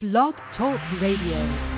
Blog Talk Radio.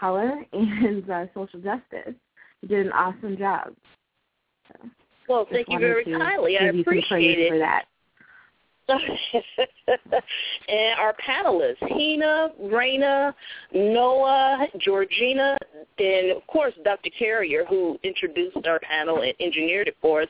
Color and uh, social justice. She did an awesome job. So, Well, thank you very kindly. I you appreciate it. for that. and our panelists, Hina, Raina, Noah, Georgina, and of course Dr. Carrier, who introduced our panel and engineered it for us.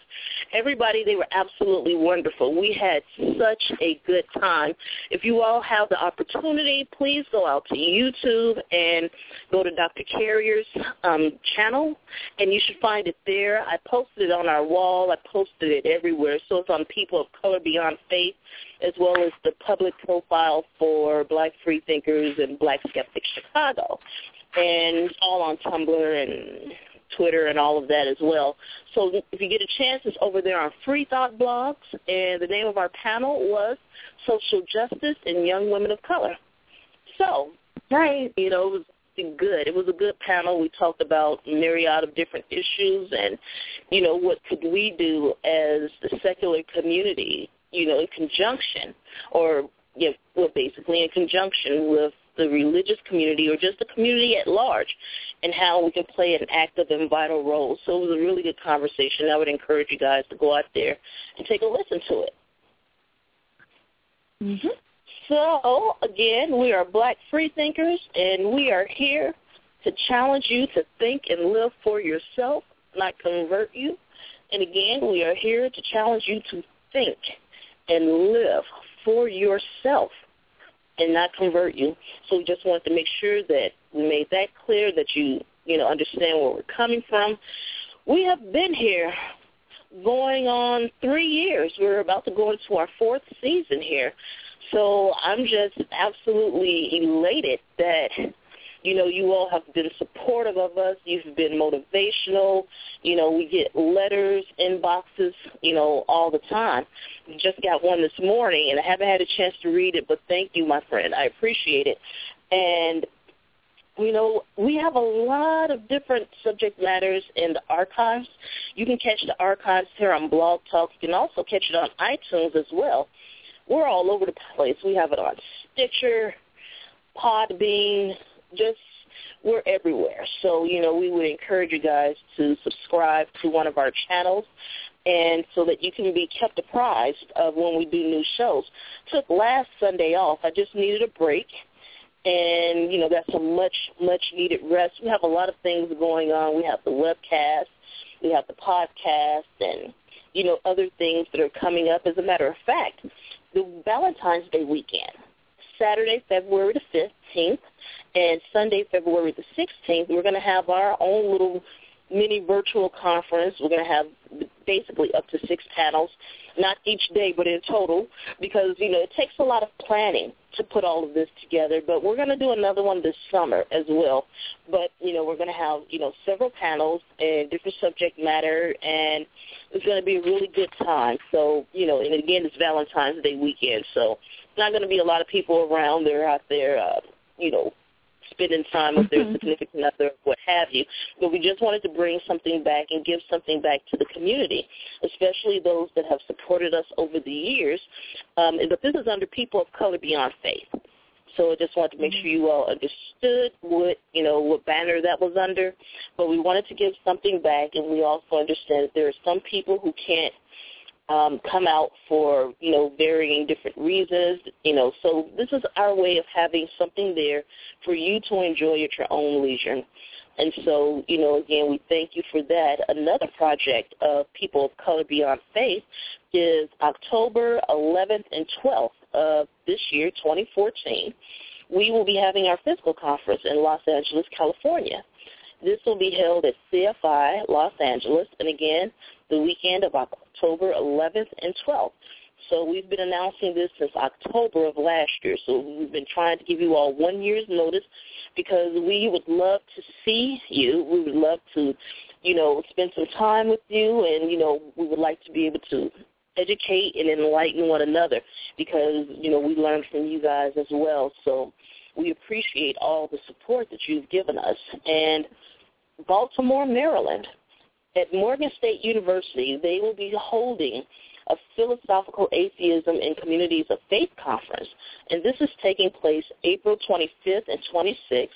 Everybody, they were absolutely wonderful. We had such a good time. If you all have the opportunity, please go out to YouTube and go to Dr. Carrier's um, channel, and you should find it there. I posted it on our wall. I posted it everywhere. So it's on People of Color Beyond Faith as well as the public profile for Black Free Thinkers and Black Skeptics Chicago, and all on Tumblr and Twitter and all of that as well. So if you get a chance, it's over there on Free Thought Blogs, and the name of our panel was Social Justice and Young Women of Color. So, Right. you know, it was good. It was a good panel. We talked about myriad of different issues and, you know, what could we do as the secular community, you know, in conjunction or, you know, well, basically in conjunction with the religious community or just the community at large and how we can play an active and vital role. So it was a really good conversation. I would encourage you guys to go out there and take a listen to it. Mm-hmm. So, again, we are Black Free Thinkers, and we are here to challenge you to think and live for yourself, not convert you. And again, we are here to challenge you to think and live for yourself and not convert you. So we just wanted to make sure that we made that clear that you, you know, understand where we're coming from. We have been here going on three years. We're about to go into our fourth season here. So I'm just absolutely elated that You know, you all have been supportive of us. You've been motivational. You know, we get letters, inboxes, you know, all the time. Just got one this morning, and I haven't had a chance to read it, but thank you, my friend. I appreciate it. And you know, we have a lot of different subject matters in the archives. You can catch the archives here on Blog Talk. You can also catch it on iTunes as well. We're all over the place. We have it on Stitcher, Podbean, just we're everywhere. So, you know, we would encourage you guys to subscribe to one of our channels and so that you can be kept apprised of when we do new shows. Took last Sunday off. I just needed a break and you know got some much much needed rest. We have a lot of things going on. We have the webcast, we have the podcast, and you know other things that are coming up. As a matter of fact, the Valentine's Day weekend, Saturday, February the fifteenth, and Sunday, February the sixteenth, we're going to have our own little mini virtual conference. We're going to have basically up to six panels, not each day, but in total, because, you know, it takes a lot of planning to put all of this together. But we're going to do another one this summer as well. But, you know, we're going to have, you know, several panels and different subject matter, and it's going to be a really good time. So, you know, and again, it's Valentine's Day weekend, so not going to be a lot of people around. They're out there, uh, you know, spending time with their mm-hmm. significant other, what have you. But we just wanted to bring something back and give something back to the community, especially those that have supported us over the years. Um, but this is under People of Color Beyond Faith. So I just wanted to make sure you all understood what you know what banner that was under, but we wanted to give something back, and we also understand that there are some people who can't um, come out for you know varying different reasons. You know, so this is our way of having something there for you to enjoy at your own leisure. And so, you know, again, we thank you for that. Another project of People of Color Beyond Faith is October 11th and 12th of this year, 2014. We will be having our physical conference in Los Angeles, California. This will be held at CFI Los Angeles, and again, the weekend of October 11th and 12th. So we've been announcing this since October of last year. So we've been trying to give you all one year's notice because we would love to see you. We would love to, you know, spend some time with you and, you know, we would like to be able to educate and enlighten one another because, you know, we learn from you guys as well. So we appreciate all the support that you've given us. And Baltimore, Maryland, at Morgan State University, they will be holding a philosophical atheism in communities of faith conference, and this is taking place April 25th and 26th.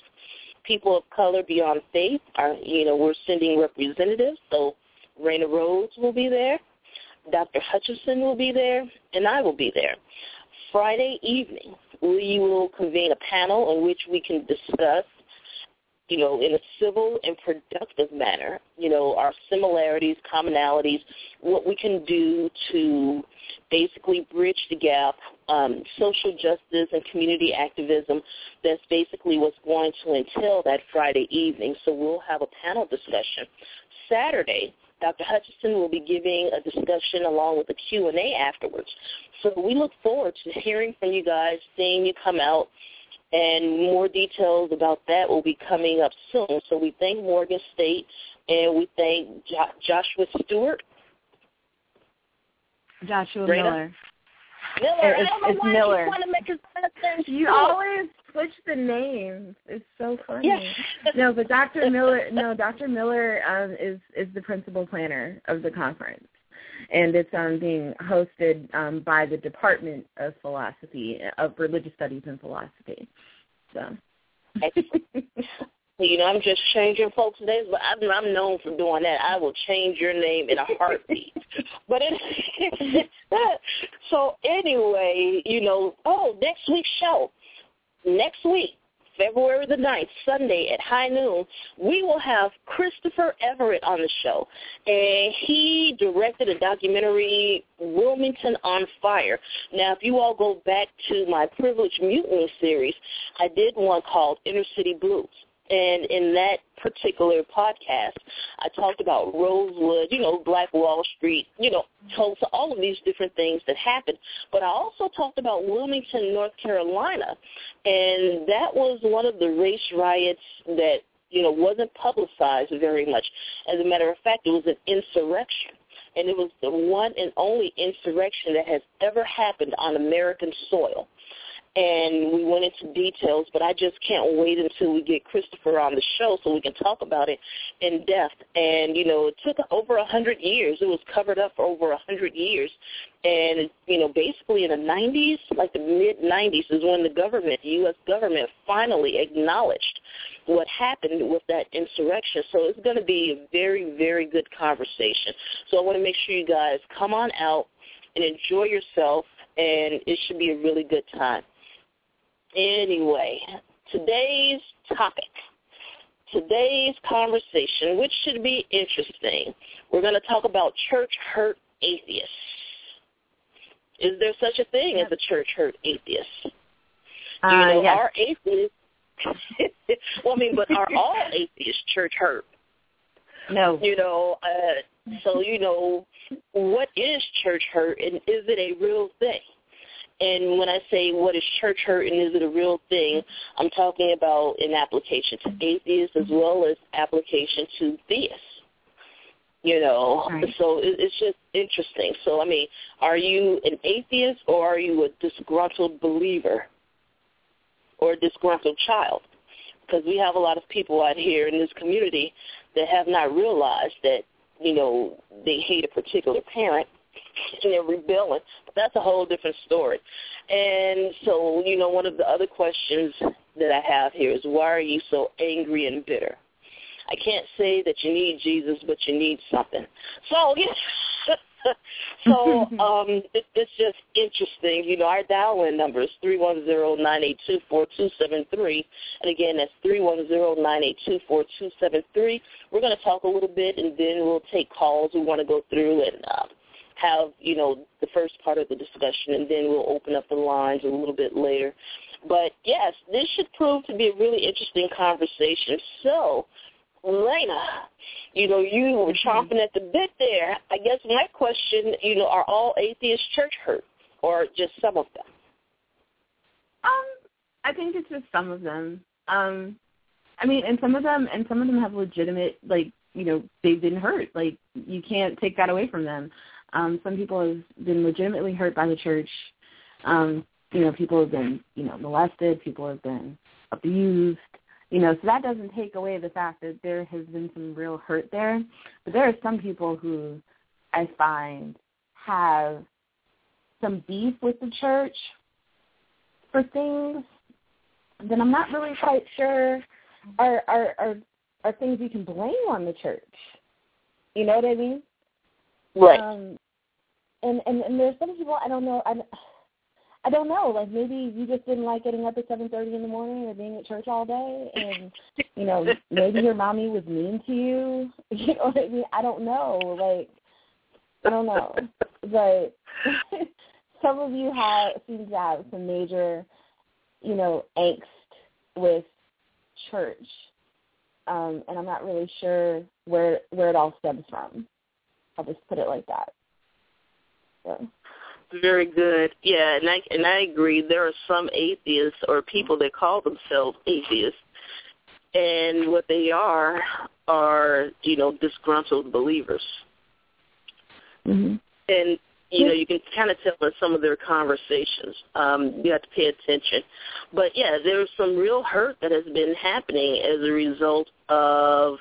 People of color beyond faith are, you know, we're sending representatives. So Raina Rhodes will be there, Dr. Hutchinson will be there, and I will be there. Friday evening, we will convene a panel in which we can discuss you know, in a civil and productive manner, you know, our similarities, commonalities, what we can do to basically bridge the gap, um, social justice and community activism. That's basically what's going to entail that Friday evening. So we'll have a panel discussion. Saturday, Dr. Hutchinson will be giving a discussion along with a Q&A afterwards. So we look forward to hearing from you guys, seeing you come out, and more details about that will be coming up soon. So we thank Morgan State, and we thank jo- Joshua Stewart. Joshua Miller. Miller. It's, it's Miller. You, you always switch the names. It's so funny. Yeah. no, but Dr. Miller. No, Dr. Miller um, is is the principal planner of the conference and it's um, being hosted um, by the Department of Philosophy of Religious Studies and Philosophy. So. you know, I'm just changing folks' names, but I'm, I'm known for doing that. I will change your name in a heartbeat. but it, so anyway, you know, oh, next week's show, next week, February the 9th, Sunday at high noon, we will have Christopher Everett on the show. And he directed a documentary, Wilmington on Fire. Now, if you all go back to my Privileged Mutiny series, I did one called Inner City Blues. And in that particular podcast, I talked about Rosewood, you know, Black Wall Street, you know, Tulsa, all of these different things that happened. But I also talked about Wilmington, North Carolina, and that was one of the race riots that, you know, wasn't publicized very much. As a matter of fact, it was an insurrection. And it was the one and only insurrection that has ever happened on American soil and we went into details, but I just can't wait until we get Christopher on the show so we can talk about it in depth. And, you know, it took over a hundred years. It was covered up for over a hundred years. And, you know, basically in the 90s, like the mid-90s is when the government, the U.S. government, finally acknowledged what happened with that insurrection. So it's going to be a very, very good conversation. So I want to make sure you guys come on out and enjoy yourself, and it should be a really good time. Anyway, today's topic, today's conversation, which should be interesting, we're going to talk about church hurt atheists. Is there such a thing as a church hurt atheist? Uh, you know, yes. are atheists, well, I mean, but are all atheists church hurt? No. You know, uh, so, you know, what is church hurt and is it a real thing? And when I say what is church hurt and is it a real thing, I'm talking about an application to atheists as well as application to theists. You know, Right. so it, it's just interesting. So, I mean, are you an atheist or are you a disgruntled believer or a disgruntled child? Because we have a lot of people out here in this community that have not realized that, you know, they hate a particular parent and they're rebelling. But that's a whole different story. And so, you know, one of the other questions that I have here is why are you so angry and bitter? I can't say that you need Jesus, but you need something. So, yeah. so um, it, it's just interesting. You know, our dial-in number is three one zero nine eight two four two seven three, and again, that's three one zero nine eight two four two seven three. We're going to talk a little bit, and then we'll take calls. We want to go through and uh, have you know the first part of the discussion, and then we'll open up the lines a little bit later. But yes, this should prove to be a really interesting conversation. So, Lena, you know, you were chomping at the bit there. I guess my question, you know, are all atheist church hurt, or just some of them? Um, I think it's just some of them. Um, I mean, and some of them, and some of them have legitimate, like, you know, they've been hurt. Like, you can't take that away from them. Um, some people have been legitimately hurt by the church. Um, you know, people have been, you know, molested. People have been abused. You know, so that doesn't take away the fact that there has been some real hurt there. But there are some people who I find have some beef with the church for things that I'm not really quite sure are are are, are things you can blame on the church. You know what I mean? Right. Um, and and and there's some people I don't know. I I don't know. Like maybe you just didn't like getting up at seven thirty in the morning or being at church all day, and you know maybe your mommy was mean to you. You know what I mean? I don't know. Like I don't know, but some of you have seem to have some major, you know, angst with church, um, and I'm not really sure where where it all stems from. I'll just put it like that. So. Very good. Yeah, and I and I agree. There are some atheists or people that call themselves atheists, and what they are are you know disgruntled believers. Mm-hmm. And you know you can kind of tell in some of their conversations. Um, you have to pay attention. But yeah, there's some real hurt that has been happening as a result of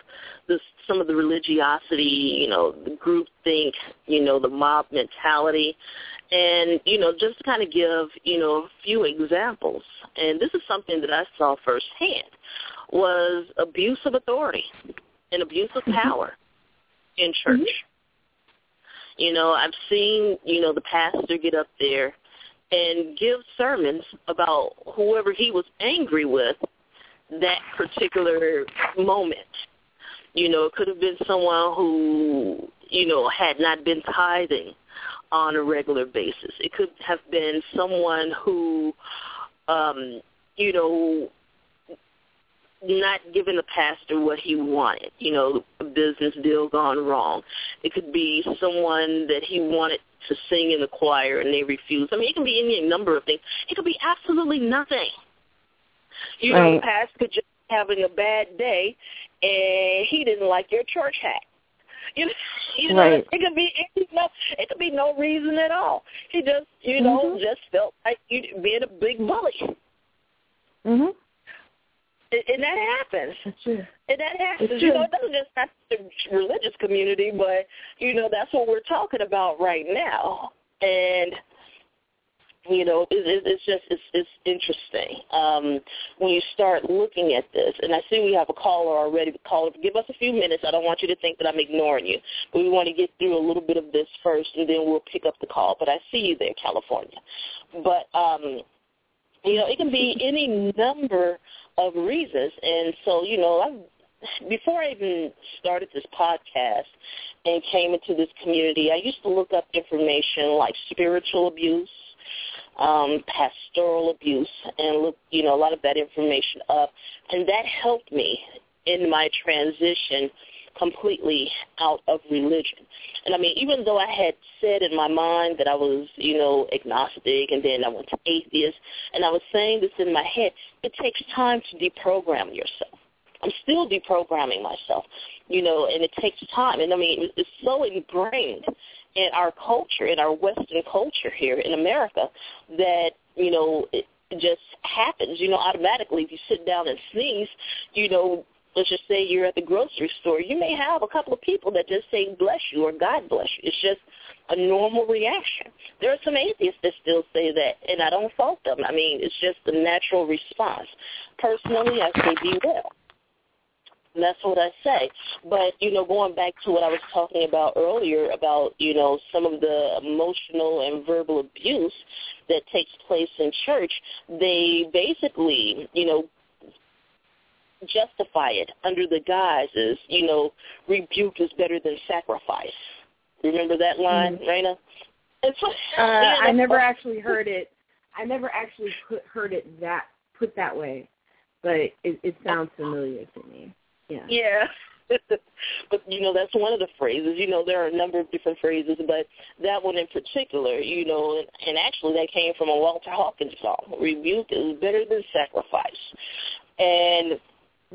this, some of the religiosity, you know, the group think, you know, the mob mentality. And, you know, just to kind of give, you know, a few examples, and this is something that I saw firsthand, was abuse of authority and abuse of mm-hmm. power in mm-hmm. church. You know, I've seen, you know, the pastor get up there and give sermons about whoever he was angry with that particular moment. You know, it could have been someone who, you know, had not been tithing on a regular basis. It could have been someone who, um, you know, not giving the pastor what he wanted. You know, a business deal gone wrong. It could be someone that he wanted to sing in the choir and they refused. I mean, it can be any number of things. It could be absolutely nothing. You right. know, the pastor could just having a bad day and he didn't like your church hat. You know, you know, right. it could be it, no, it could be no reason at all. He just, you know, mm-hmm. just felt like you being a big bully. Mhm. And that happens. That's true. And that happens. You know, it doesn't just happen the religious community, but you know, that's what we're talking about right now. And you know, it, it, it's just it's it's interesting um, when you start looking at this. And I see we have a caller already. Caller, give us a few minutes. I don't want you to think that I'm ignoring you, but we want to get through a little bit of this first, and then we'll pick up the call. But I see you there, California. But um, you know, it can be any number of reasons, and so you know, I've before I even started this podcast and came into this community, I used to look up information like spiritual abuse, um, pastoral abuse, and look, you know, a lot of that information up, and that helped me in my transition completely out of religion. And I mean, even though I had said in my mind that I was, you know, agnostic and then I went to atheist, and I was saying this in my head, it takes time to deprogram yourself. I'm still deprogramming myself, you know, and it takes time. And I mean, it's so ingrained in our culture, in our Western culture here in America, that, you know, it just happens, you know, automatically. If you sit down and sneeze, you know, let's just say you're at the grocery store, you may have a couple of people that just say bless you or God bless you. It's just a normal reaction. There are some atheists that still say that, and I don't fault them. I mean, it's just the natural response. Personally, I say be well. And that's what I say. But, you know, going back to what I was talking about earlier about, you know, some of the emotional and verbal abuse that takes place in church, they basically, you know, justify it under the guises, you know, rebuke is better than sacrifice. Remember that line, Mhm. Raina? And so, Uh, yeah, I never actually heard it. I never actually put, heard it that put that way, but it, it sounds familiar to me. Yeah. Yeah. but you know that's one of the phrases. You know there are a number of different phrases, but that one in particular, you know, and, and actually that came from a Walter Hawkins song. Rebuke is better than sacrifice, and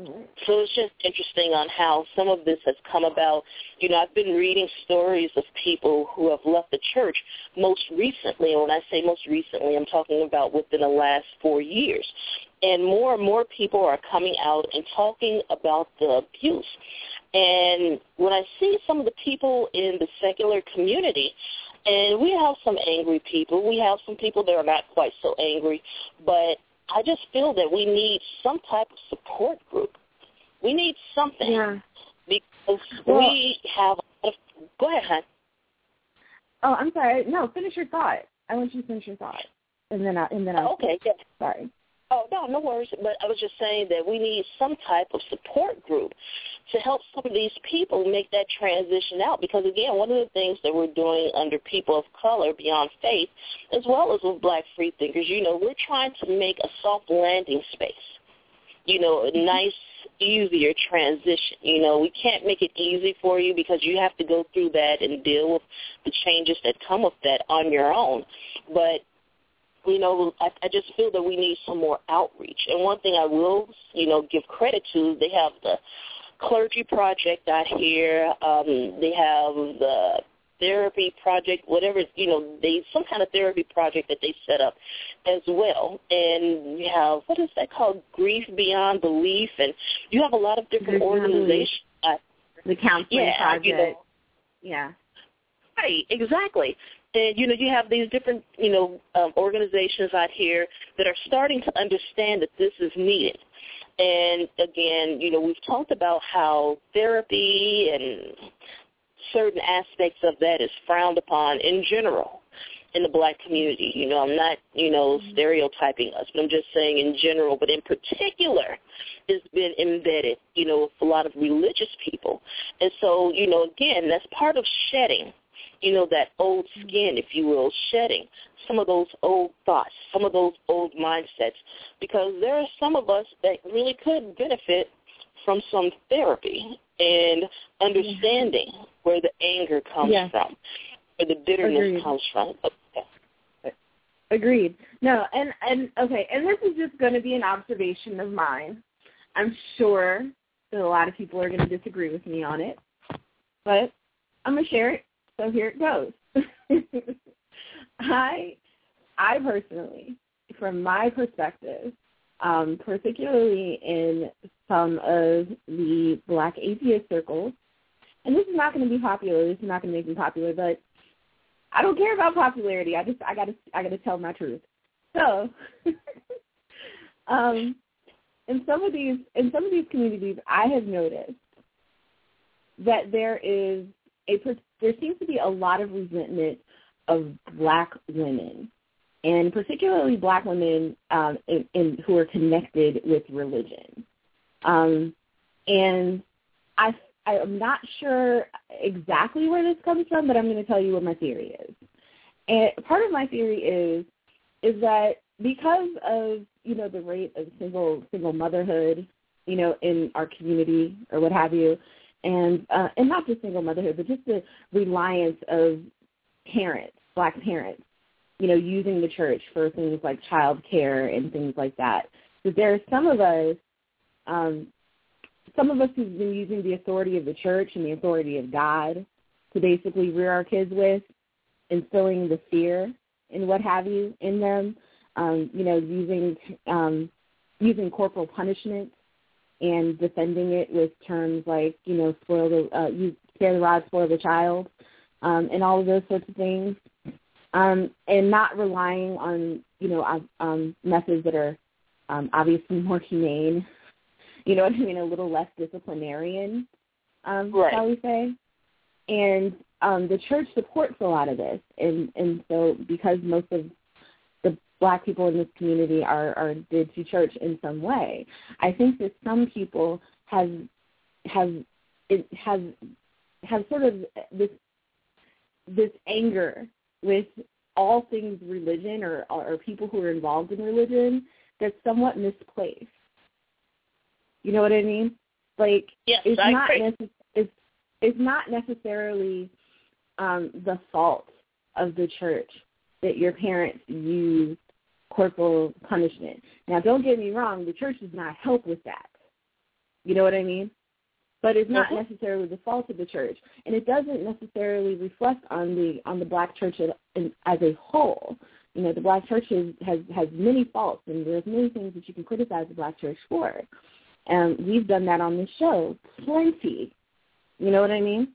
so it's just interesting on how some of this has come about. You know, I've been reading stories of people who have left the church most recently, and when I say most recently, I'm talking about within the last four years. And more and more people are coming out and talking about the abuse. And when I see some of the people in the secular community, and we have some angry people, we have some people that are not quite so angry, but I just feel that we need some type of support group. We need something Yeah. because Well- we have. A, go ahead, hon. Oh, I'm sorry. No, finish your thought. I want you to finish your thought, and then I and then I'll. Okay, yeah. Sorry. Oh, no, no worries. But I was just saying that we need some type of support group to help some of these people make that transition out. Because, again, one of the things that we're doing under people of color beyond faith, as well as with black free thinkers, you know, we're trying to make a soft landing space, you know, a mm-hmm. nice, easier transition. You know, we can't make it easy for you because you have to go through that and deal with the changes that come with that on your own. But you know, I, I just feel that we need some more outreach. And one thing I will, you know, give credit to, they have the clergy project out here. Um, they have the therapy project, whatever, you know, they some kind of therapy project that they set up as well. And you have, what is that called? Grief Beyond Belief. And you have a lot of different Belief. organizations. Uh, The counseling yeah, project. you know, yeah. Right, exactly. And you know, you have these different, you know, um, organizations out here that are starting to understand that this is needed. And again, you know, we've talked about how therapy and certain aspects of that is frowned upon in general in the black community. You know, I'm not, you know, stereotyping us, but I'm just saying in general, but in particular, it's been embedded, you know, with a lot of religious people. And so, you know, again, that's part of shedding you know, that old skin, if you will, shedding some of those old thoughts, some of those old mindsets, because there are some of us that really could benefit from some therapy and understanding yeah. where the anger comes yeah. from, where the bitterness Agreed. comes from. Okay. Agreed. No, and and okay, and this is just going to be an observation of mine. I'm sure that a lot of people are going to disagree with me on it, but I'm going to share it. So here it goes. I, I personally, from my perspective, um, particularly in some of the black atheist circles, and this is not going to be popular. This is not going to make me popular, but I don't care about popularity. I just I gotta I gotta tell my truth. So, um, in some of these in some of these communities, I have noticed that there is a there seems to be a lot of resentment of black women, and particularly black women um, in, in, who are connected with religion. Um, and I I am not sure exactly where this comes from, but I'm going to tell you what my theory is. And part of my theory is is that because of you know the rate of single single motherhood, you know, in our community or what have you, and uh, and not just single motherhood, but just the reliance of parents, black parents, you know, using the church for things like child care and things like that. So there are some of us, um, some of us who've been using the authority of the church and the authority of God to basically rear our kids with, instilling the fear and what have you in them um, you know, using um, using corporal punishment and defending it with terms like, you know, spoil the uh, you spare the rod, spoil the child, um, and all of those sorts of things, um, and not relying on, you know, um, methods that are um, obviously more humane. You know what I mean? A little less disciplinarian, um, right. shall we say? And um, the church supports a lot of this, and and so because most of black people in this community are, are did to church in some way. I think that some people have have it have have sort of this this anger with all things religion or or people who are involved in religion that's somewhat misplaced. You know what I mean? Like yes, it's I not. Necess- it's it's not necessarily um, the fault of the church that your parents use corporal punishment. Now, don't get me wrong, the church does not help with that. You know what I mean? But it's not mm-hmm. necessarily the fault of the church, and it doesn't necessarily reflect on the on the black church as a whole. You know, the black church has has, has many faults, and there's many things that you can criticize the black church for. And we've done that on this show, plenty. You know what I mean?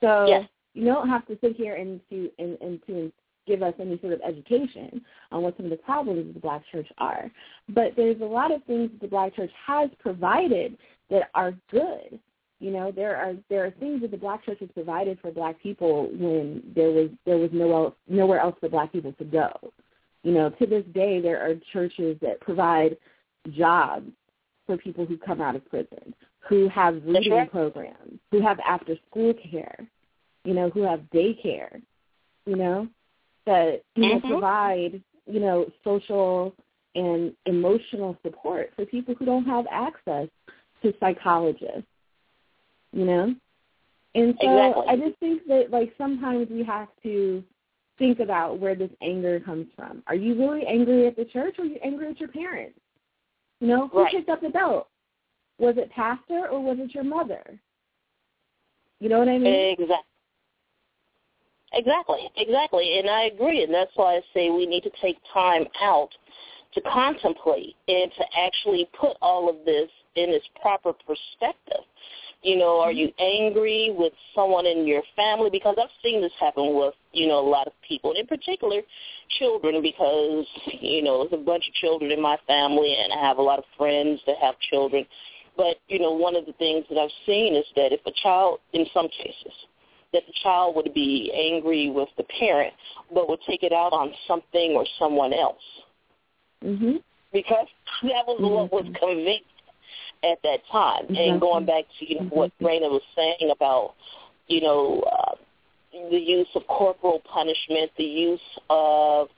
So yes. you don't have to sit here and to and, and to give us any sort of education on what some of the problems of the black church are. But there's a lot of things that the black church has provided that are good. You know, there are there are things that the black church has provided for black people when there was there was no else, nowhere else for black people to go. You know, to this day there are churches that provide jobs for people who come out of prison, who have reading right. programs, who have after school care, you know, who have daycare, you know, that you know, mm-hmm. provide you know social and emotional support for people who don't have access to psychologists. You know, and so exactly. I just think that like sometimes we have to think about where this anger comes from. Are you really angry at the church, or are you angry at your parents? You know, who right. picked up the belt? Was it pastor or was it your mother? You know what I mean? Exactly. Exactly, exactly, and I agree, and that's why I say we need to take time out to contemplate and to actually put all of this in its proper perspective. You know, are you mm-hmm. angry with someone in your family? Because I've seen this happen with, you know, a lot of people, in particular children, because, you know, there's a bunch of children in my family and I have a lot of friends that have children. But, you know, one of the things that I've seen is that if a child, in some cases, that the child would be angry with the parent, but would take it out on something or someone else. Mm-hmm. Because that was mm-hmm. what was convinced at that time. Exactly. And going back to you know what Raina was saying about, you know, uh, the use of corporal punishment, the use of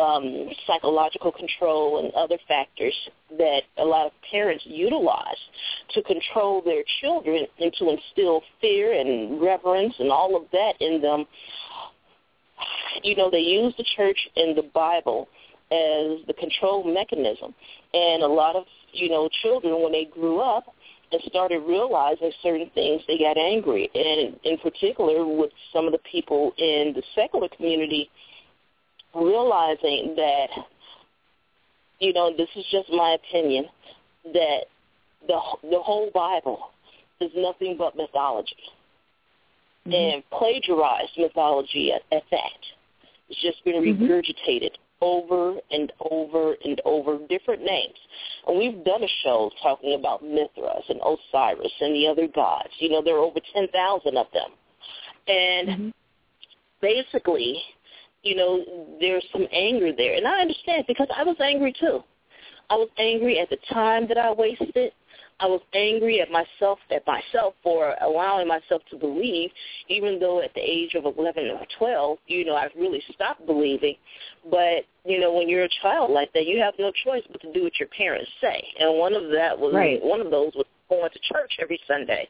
um, psychological control and other factors that a lot of parents utilize to control their children and to instill fear and reverence and all of that in them. You know, they use the church and the Bible as the control mechanism. And a lot of, you know, children, when they grew up, and started realizing certain things, they got angry. And in particular, with some of the people in the secular community realizing that, you know, this is just my opinion, that the the whole Bible is nothing but mythology mm-hmm. and plagiarized mythology at, at that. It's just been mm-hmm. regurgitated over and over and over different names. And we've done a show talking about Mithras and Osiris and the other gods. You know, there are over 10,000 of them. And mm-hmm. basically, you know, there's some anger there. And I understand because I was angry too. I was angry at the time that I wasted. I was angry at myself at myself for allowing myself to believe, even though at the age of eleven or twelve, you know, I really stopped believing. But you know, when you're a child like that, you have no choice but to do what your parents say. And one of that was right. one of those was going to church every Sunday.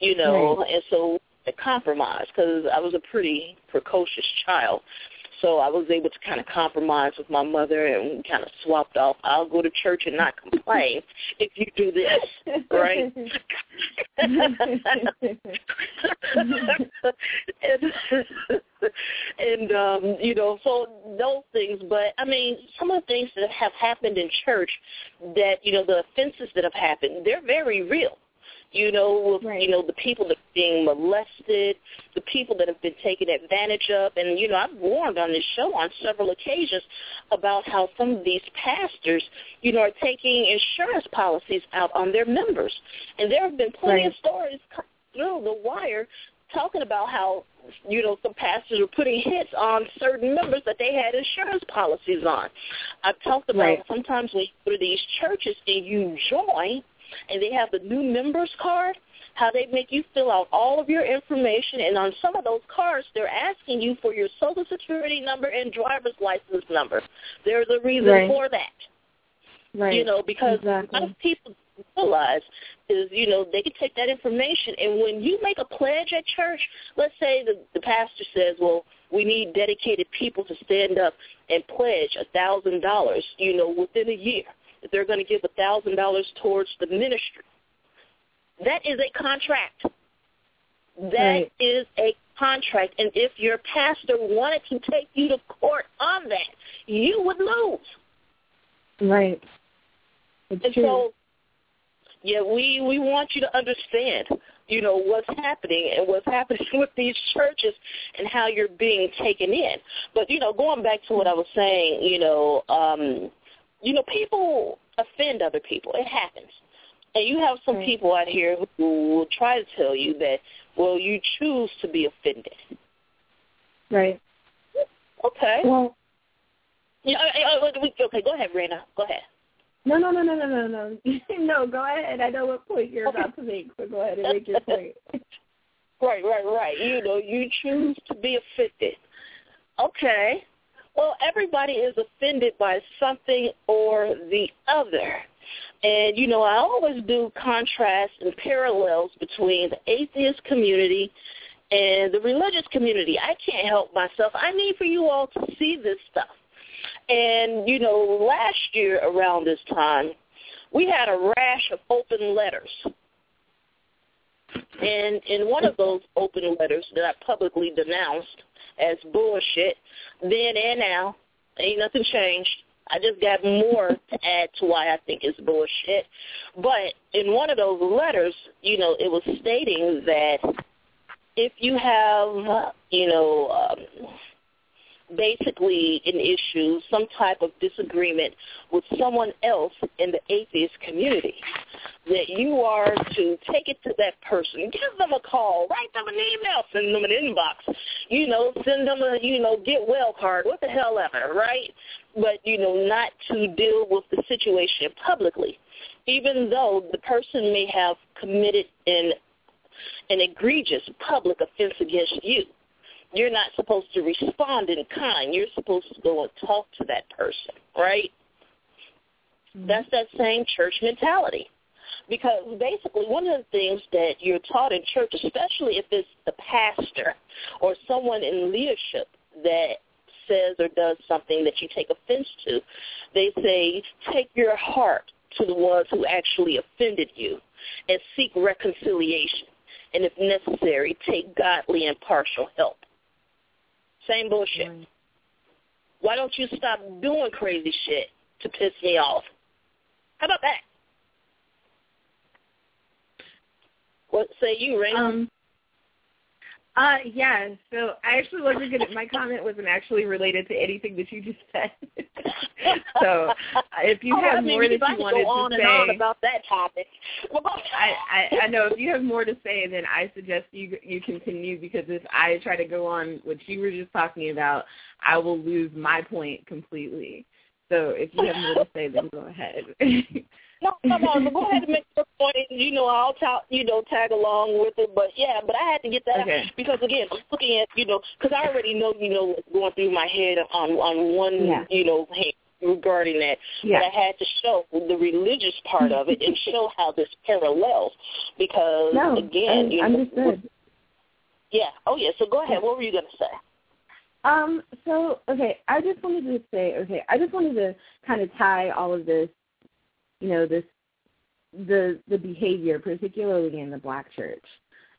You know, right. and so a compromise because I was a pretty precocious child. So I was able to kind of compromise with my mother and we kind of swapped off. I'll go to church and not complain if you do this, right? and, and um, you know, so those things. But I mean, some of the things that have happened in church, that you know, the offenses that have happened, they're very real you know, right. you know the people that are being molested, the people that have been taken advantage of, and you know I've warned on this show on several occasions about how some of these pastors, you know, are taking insurance policies out on their members, and there have been plenty right. of stories through the wire talking about how you know some pastors were putting hits on certain members that they had insurance policies on. I've talked about right. sometimes when you go to these churches and you join and they have the new members card, how they make you fill out all of your information, and on some of those cards, they're asking you for your social security number and driver's license number. There's a reason right. for that. Right. You know, because exactly. a lot of people realize is, you know, they can take that information and when you make a pledge at church, let's say the, the pastor says, well, we need dedicated people to stand up and pledge a thousand dollars, you know, within a year they're going to give a thousand dollars towards the ministry. That is a contract. That right. is a contract, and if your pastor wanted to take you to court on that, you would lose. Right. It's and true. so, yeah, we we want you to understand, you know, what's happening and what's happening with these churches and how you're being taken in. But you know, going back to what I was saying, you know, um, you know, people offend other people. It happens. And you have some right. people out here who will try to tell you that, well, you choose to be offended. Right. Okay. Well, yeah, okay, go ahead, Raina. Go ahead. No, no, no, no, no, no, no. no, go ahead. I know what point you're about to make, so go ahead and make your point. right, right, right. You know, you choose to be offended. Okay. Well, everybody is offended by something or the other. And, you know, I always do contrasts and parallels between the atheist community and the religious community. I can't help myself. I need for you all to see this stuff. And, you know, last year around this time, we had a rash of open letters. And in one of those open letters that I publicly denounced, as bullshit then and now. Ain't nothing changed. I just got more to add to why I think it's bullshit. But in one of those letters, you know, it was stating that if you have, you know, um, basically an issue, some type of disagreement with someone else in the atheist community, that you are to take it to that person, give them a call, write them an email, send them an inbox, you know, send them a, you know, get well card, what the hell ever, right? But, you know, not to deal with the situation publicly, even though the person may have committed an, an egregious public offense against you you're not supposed to respond in kind. You're supposed to go and talk to that person, right? Mm-hmm. That's that same church mentality. Because basically one of the things that you're taught in church, especially if it's the pastor or someone in leadership that says or does something that you take offense to, they say, take your heart to the ones who actually offended you and seek reconciliation. And if necessary, take godly and partial help. Same bullshit. Right. Why don't you stop doing crazy shit to piss me off? How about that? What say you, Raina? Um, uh, yeah. So I actually wasn't gonna. My comment wasn't actually related to anything that you just said. so if you oh, have I mean, more that you wanted go on to and say on about that topic, I, I I know if you have more to say, then I suggest you you continue because if I try to go on what you were just talking about, I will lose my point completely. So if you have more to say, then go ahead. No, come on, but go ahead and make your point. You know, I'll talk, you know, tag along with it. But yeah, but I had to get that okay. out because again, I'm looking at, you know, because I already know, you know, what's going through my head on on one, yeah. you know, hand regarding that. Yeah. But I had to show the religious part of it and show how this parallels because no, again, I, you know, understood. Yeah. Oh yeah. So go ahead. What were you gonna say? Um, so okay, I just wanted to say, okay, I just wanted to kind of tie all of this you know this the the behavior, particularly in the black church,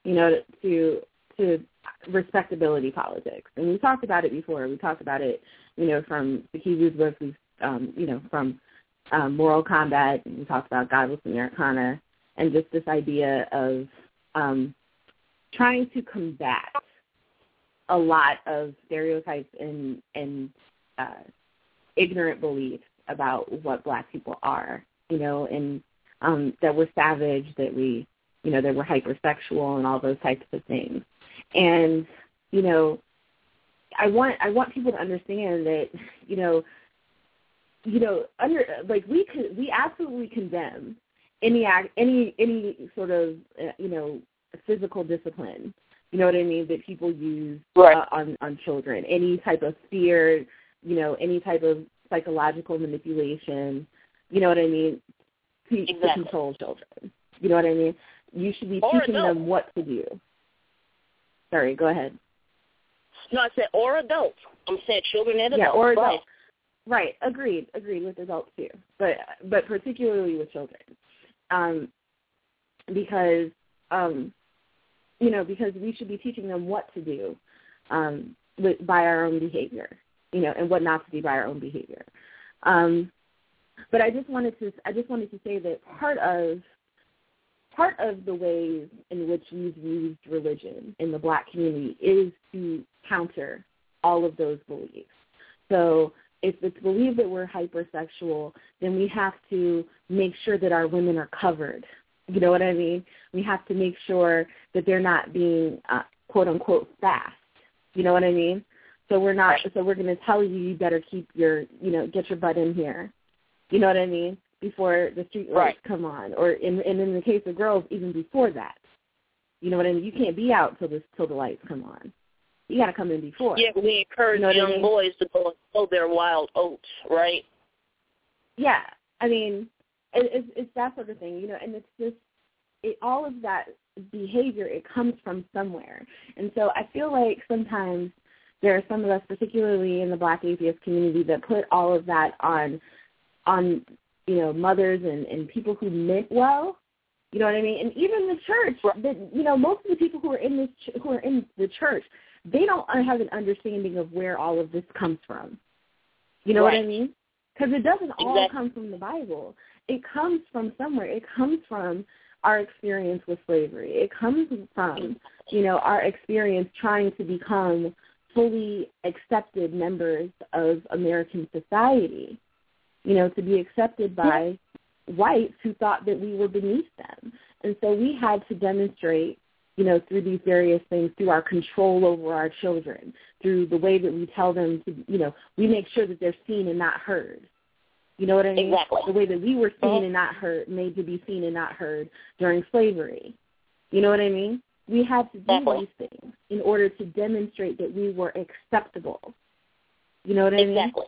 you know, to to respectability politics. And we talked about it before. We talked about it, you know, from the Hebrews book, we um, you know, from um, moral combat, and we talked about godless Americana, and just this idea of um, trying to combat a lot of stereotypes and and uh, ignorant beliefs about what black people are you know, and um, that we're savage, that we, you know, that we're hypersexual and all those types of things. And, you know, I want I want people to understand that, you know, you know, under like we could we absolutely condemn any act any any sort of uh, you know physical discipline you know what I mean, that people use right. uh, on on children. Any type of fear, you know, any type of psychological manipulation, you know what I mean? To, exactly. to control children. You know what I mean? You should be or teaching adults. them what to do. Sorry, go ahead. No, I said or adults. I'm saying children and adults. Yeah, or right. adults. Right. Agreed. Agreed with adults too, but but particularly with children, um, because um, you know because we should be teaching them what to do um, with, by our own behavior, you know, and what not to do by our own behavior. Um, but I just wanted to I just wanted to say that part of part of the ways in which we've used religion in the black community is to counter all of those beliefs. So if it's believed that we're hypersexual, then we have to make sure that our women are covered. You know what I mean? We have to make sure that they're not being uh, quote unquote fast. You know what I mean? So we're not. So we're going to tell you you better keep your you know get your butt in here. You know what I mean? Before the street lights right. come on, or in and in the case of girls, even before that. You know what I mean? You can't be out till the till the lights come on. You got to come in before. Yeah, we encourage you know young I mean? boys to go and sow their wild oats, right? Yeah, I mean, it, it's it's that sort of thing, you know, and it's just it all of that behavior. It comes from somewhere, and so I feel like sometimes there are some of us, particularly in the Black atheist community, that put all of that on on you know mothers and and people who meant well you know what i mean? And even the church that you know most of the people who are in this ch- who are in the church they don't uh, have an understanding of where all of this comes from. You know right. what i mean? Because it doesn't exactly. all come from the bible. It comes from somewhere. It comes from our experience with slavery. It comes from you know our experience trying to become fully accepted members of american society you know, to be accepted by whites who thought that we were beneath them. And so we had to demonstrate, you know, through these various things, through our control over our children, through the way that we tell them to, you know, we make sure that they're seen and not heard. You know what I mean? Exactly. The way that we were seen uh-huh. and not heard, made to be seen and not heard during slavery. You know what I mean? We had to do exactly. these things. in order to demonstrate that we were acceptable. You know what I mean? Exactly.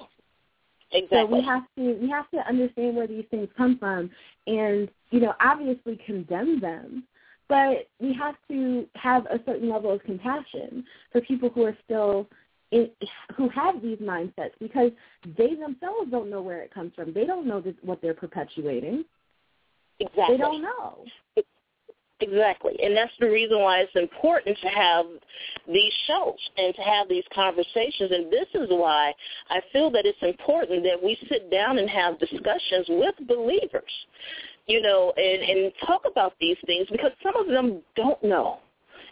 Exactly. So we have to we have to understand where these things come from, and you know, obviously condemn them, but we have to have a certain level of compassion for people who are still in, who have these mindsets because they themselves don't know where it comes from. They don't know what they're perpetuating. Exactly. They don't know. Exactly. And that's the reason why it's important to have these shows and to have these conversations. And this is why I feel that it's important that we sit down and have discussions with believers, you know, and, and talk about these things because some of them don't know.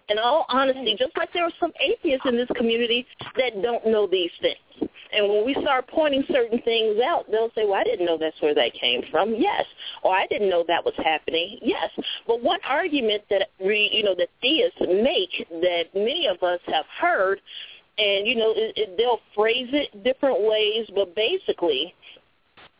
In all honesty, just like there are some atheists in this community that don't know these things. And when we start pointing certain things out, they'll say, well, I didn't know that's where that came from. Yes. Or I didn't know that was happening. Yes. But one argument that, we, you know, that theists make that many of us have heard, and, you know, it, it, they'll phrase it different ways, but basically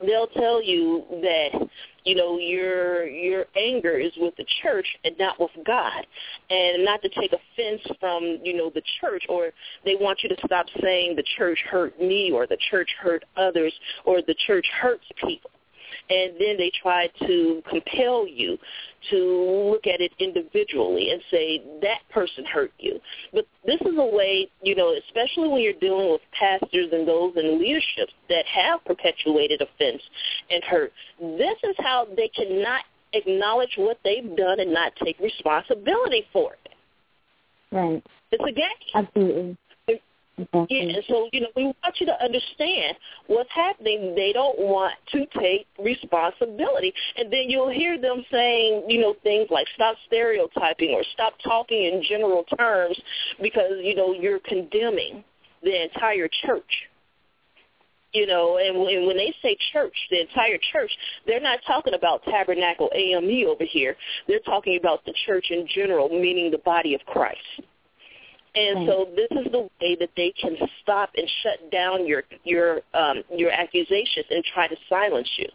they'll tell you that you know your your anger is with the church and not with God, and not to take offense from you know the church, or they want you to stop saying the church hurt me or the church hurt others or the church hurts people and then they try to compel you to look at it individually and say that person hurt you. But this is a way, you know, especially when you're dealing with pastors and those in leadership that have perpetuated offense and hurt. This is how they cannot acknowledge what they've done and not take responsibility for it. Right. It's a game. Absolutely. Yeah, and so you know we want you to understand what's happening. They don't want to take responsibility, and then you'll hear them saying, you know, things like "stop stereotyping" or "stop talking in general terms," because you know you're condemning the entire church. You know, and when, when they say church, the entire church, they're not talking about Tabernacle AME over here. They're talking about the church in general, meaning the body of Christ. And so this is the way that they can stop and shut down your your um, your accusations and try to silence you.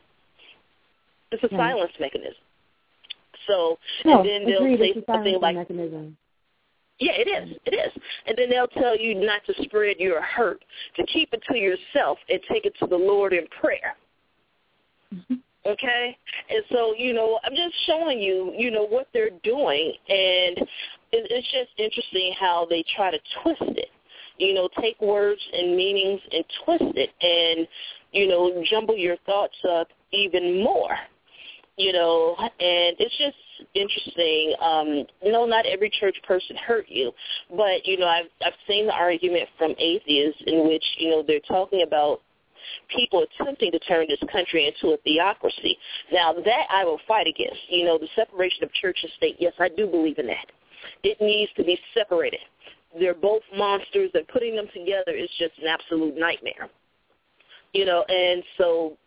It's a silence mechanism. So no, and then they'll say something like mechanism. Yeah, it is. It is. And then they'll tell you not to spread your hurt, to keep it to yourself and take it to the Lord in prayer. Mm-hmm. Okay? And so, you know, I'm just showing you, you know, what they're doing and it's just interesting how they try to twist it. You know, take words and meanings and twist it and, you know, jumble your thoughts up even more. You know, and it's just interesting. Um, no, not every church person hurt you, but you know, I've I've seen the argument from atheists in which you know they're talking about people attempting to turn this country into a theocracy. Now that I will fight against. You know, the separation of church and state. Yes, I do believe in that. It needs to be separated. They're both monsters, and putting them together is just an absolute nightmare. You know, and so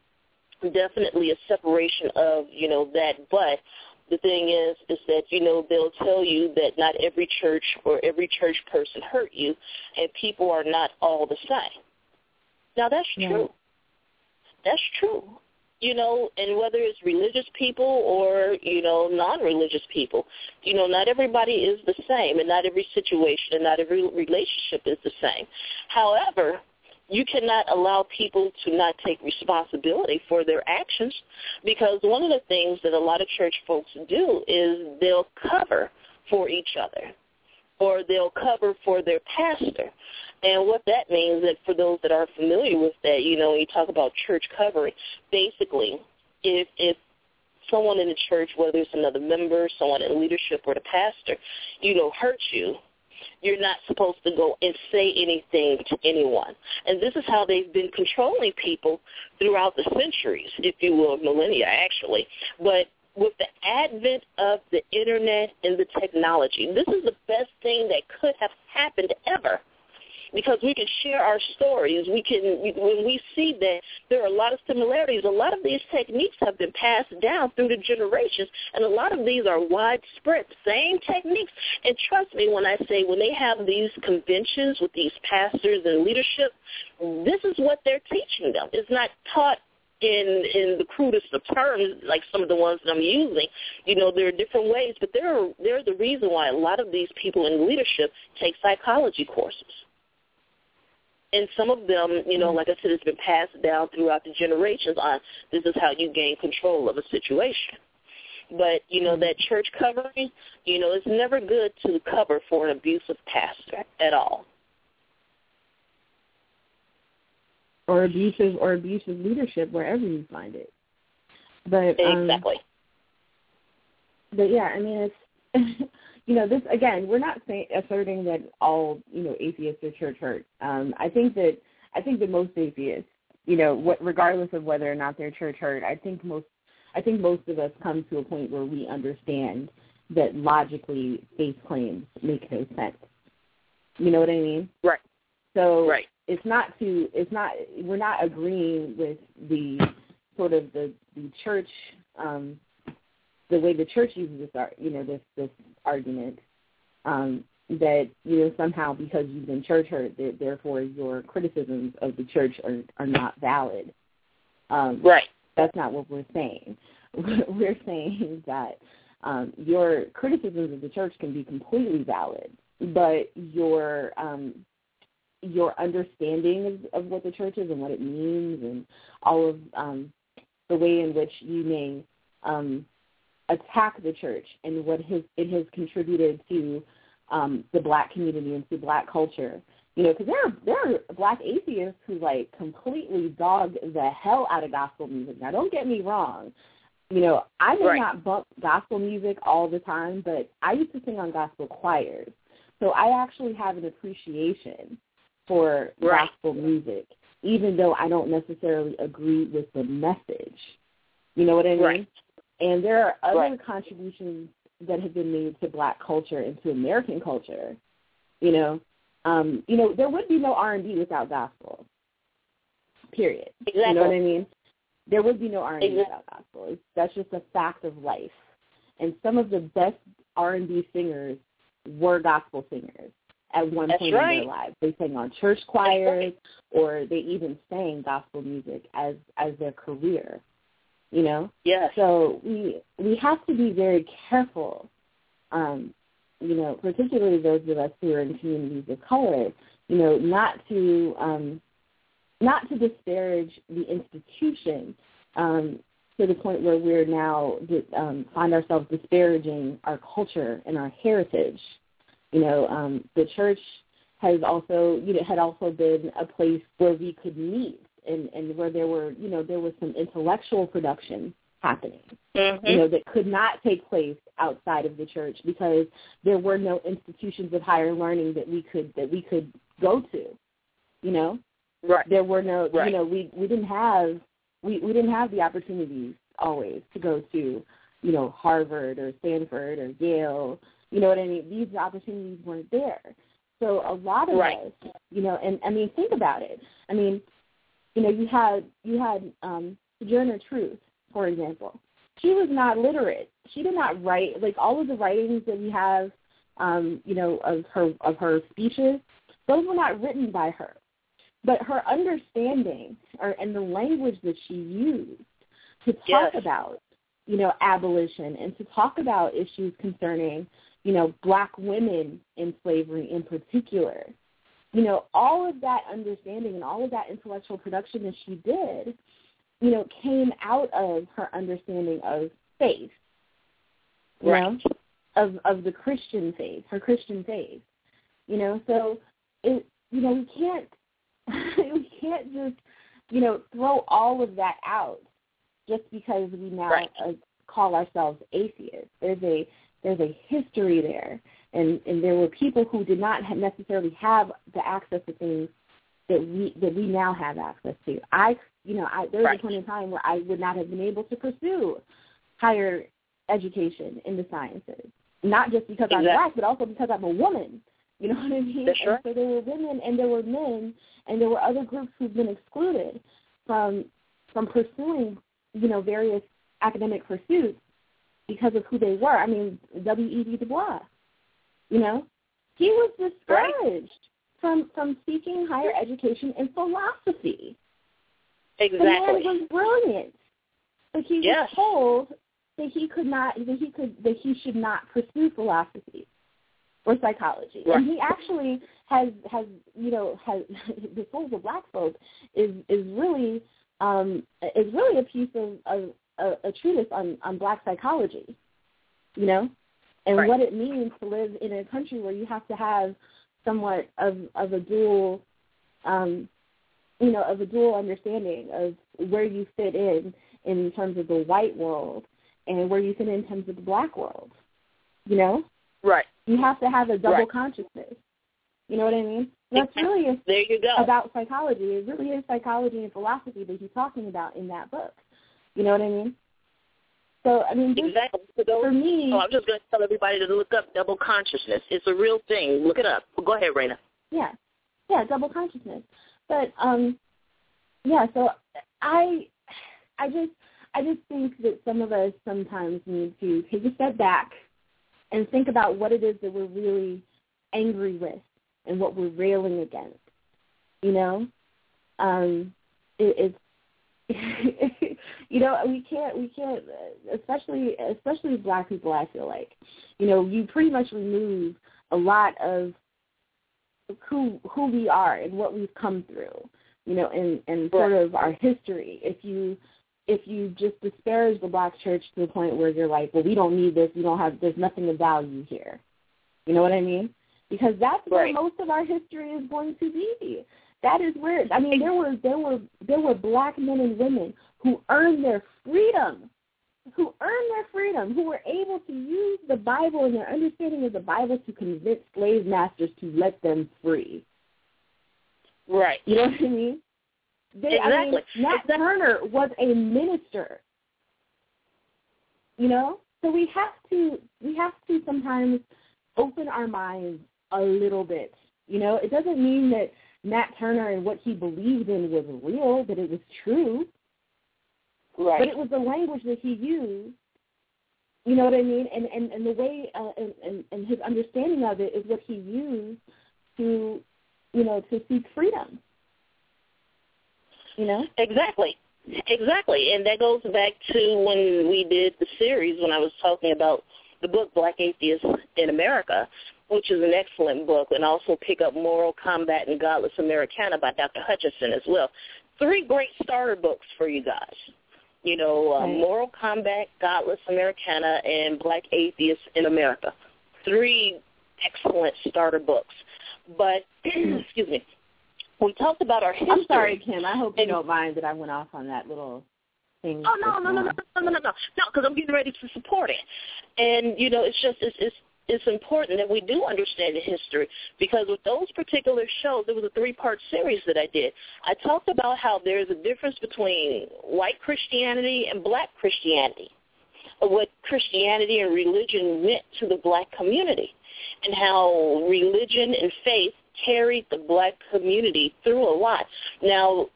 definitely a separation of, you know, that. But the thing is, is that, you know, they'll tell you that not every church or every church person hurt you, and people are not all the same. Now, that's yeah. true. That's true you know, and whether it's religious people or, you know, non-religious people. You know, not everybody is the same and not every situation and not every relationship is the same. However, you cannot allow people to not take responsibility for their actions because one of the things that a lot of church folks do is they'll cover for each other or they'll cover for their pastor. And what that means is that for those that are familiar with that, you know, when you talk about church covering, basically if if someone in the church, whether it's another member, someone in leadership or the pastor, you know, hurts you, you're not supposed to go and say anything to anyone. And this is how they've been controlling people throughout the centuries, if you will, millennia actually. But with the advent of the internet and the technology, this is the best thing that could have happened ever because we can share our stories. We can when we see that there are a lot of similarities. A lot of these techniques have been passed down through the generations, and a lot of these are widespread. Same techniques. And trust me when I say when they have these conventions with these pastors and leadership, this is what they're teaching them. It's not taught in in the crudest of terms, like some of the ones that I'm using, you know, there are different ways, but they're they're the reason why a lot of these people in leadership take psychology courses. And some of them, you know, like I said, it's been passed down throughout the generations on this is how you gain control of a situation. But, you know, that church covering, you know, it's never good to cover for an abusive pastor at all. Or abusive or abusive leadership wherever you find it. But um, exactly. But yeah, I mean it's you know this again. We're not saying asserting that all you know atheists are church hurt. Um, I think that I think that most atheists, you know, what, regardless of whether or not they're church hurt, I think most I think most of us come to a point where we understand that logically faith claims make no sense. You know what I mean? Right. So right it's not to it's not we're not agreeing with the sort of the the church um the way the church uses this you know this this argument um that you know somehow because you've been church hurt that therefore your criticisms of the church are are not valid. Um right. that's not what we're saying. We're saying that um your criticisms of the church can be completely valid but your um your understanding of, of what the church is and what it means and all of um, the way in which you may um, attack the church and what has, it has contributed to um, the black community and to black culture. You know, because there are there are black atheists who like completely dog the hell out of gospel music. Now, don't get me wrong. You know, I may right. not bump gospel music all the time, but I used to sing on gospel choirs. So I actually have an appreciation for right. gospel music, even though I don't necessarily agree with the message. You know what I mean? Right. And there are other right. contributions that have been made to black culture and to American culture. You know, um, you know, there would be no R and B without gospel. Period. Exactly. You know what I mean? There would be no R and B exactly. without gospel. It's, that's just a fact of life. And some of the best R and B singers were gospel singers at one That's point right. in their lives. They sang on church choirs, right. or they even sang gospel music as as their career. You know. Yes. So we we have to be very careful. Um, you know, particularly those of us who are in communities of color. You know, not to um, not to disparage the institution um, to the point where we're now um, find ourselves disparaging our culture and our heritage. You know, um, the church has also, you know, had also been a place where we could meet and, and where there were, you know, there was some intellectual production happening, mm-hmm. you know, that could not take place outside of the church because there were no institutions of higher learning that we could that we could go to, you know. Right. There were no, right. you know, we we didn't have we we didn't have the opportunities always to go to, you know, Harvard or Stanford or Yale you know what I mean? These opportunities weren't there. So a lot of right. us, you know, and I mean, think about it. I mean, you know, you had you had um, Sojourner Truth, for example. She was not literate. She did not write like all of the writings that we have, um, you know, of her of her speeches. Those were not written by her, but her understanding or, and the language that she used to talk yes. about, you know, abolition and to talk about issues concerning you know, black women in slavery in particular. You know, all of that understanding and all of that intellectual production that she did, you know, came out of her understanding of faith. You right. know, of of the Christian faith, her Christian faith. You know, so it you know, we can't we can't just, you know, throw all of that out just because we now right. uh, call ourselves atheists. There's a there's a history there, and and there were people who did not necessarily have the access to things that we that we now have access to. I, you know, I there was right. a point in time where I would not have been able to pursue higher education in the sciences, not just because exactly. I'm black, but also because I'm a woman. You know what I mean? And so there were women and there were men and there were other groups who've been excluded from from pursuing, you know, various academic pursuits because of who they were. I mean, W.E.B. Du Bois, you know, he was discouraged right. from from seeking higher education in philosophy. Exactly. The man was brilliant, but he yes. was told that he could not, that he could, that he should not pursue philosophy or psychology. Right. And he actually has, has, you know, has the souls of black folk is is really, um, is really a piece of, of a, a treatise on on black psychology, you know, and right. what it means to live in a country where you have to have somewhat of of a dual um you know of a dual understanding of where you fit in in terms of the white world and where you fit in terms of the black world you know? Right. You have to have a double right. consciousness. You know what i mean? That's really a, there you go. about psychology. It really is psychology and philosophy that he's talking about in that book you know what i mean so I mean, just, exactly. For, those, for me, oh, I'm just going to tell everybody to look up double consciousness. It's a real thing. Look it up. Go ahead, Raina. Yeah, yeah, double consciousness. But um, yeah. So I, I just, I just think that some of us sometimes need to take a step back and think about what it is that we're really angry with and what we're railing against. You know, um, it, it's you know we can't we can't especially especially black people i feel like you know you pretty much remove a lot of who who we are and what we've come through you know and and sort of our history. If you if you just disparage the black church to the point where you're like well we don't need this we don't have there's nothing of value here. You know what i mean? Because that's where right. most of our history is going to be that is where I mean there were there were there were black men and women who earned their freedom, who earned their freedom, who were able to use the Bible and their understanding of the Bible to convince slave masters to let them free. Right. You know what I mean? They, exactly. I mean, Nat exactly. Turner was a minister. You know, so we have to we have to sometimes open our minds a little bit. You know, it doesn't mean that Nat Turner and what he believed in was real, that it was true. Right. But it was the language that he used. You know what I mean? And and, and the way uh, and, and and his understanding of it is what he used to, you know, to seek freedom. You know? Exactly. Exactly. And that goes back to when we did the series when I was talking about the book Black Atheists in America which is an excellent book, and also pick up Moral Combat and Godless Americana by Dr. Hutchinson as well. Three great starter books for you guys. You know, uh, right. Moral Combat, Godless Americana, and Black Atheists in America. Three excellent starter books. But, excuse me, we talked about our history. I'm sorry, Kim. I hope you don't mind that I went off on that little thing. Oh no, no, no, no, no, no, no, no, no, because I'm getting ready to support it. And you know, it's just it's it's it's important that we do understand the history because with those particular shows, there was a three-part series that I did. I talked about how there's a difference between white Christianity and black Christianity, what Christianity and religion meant to the black community, and how religion and faith carried the black community through a lot. Now,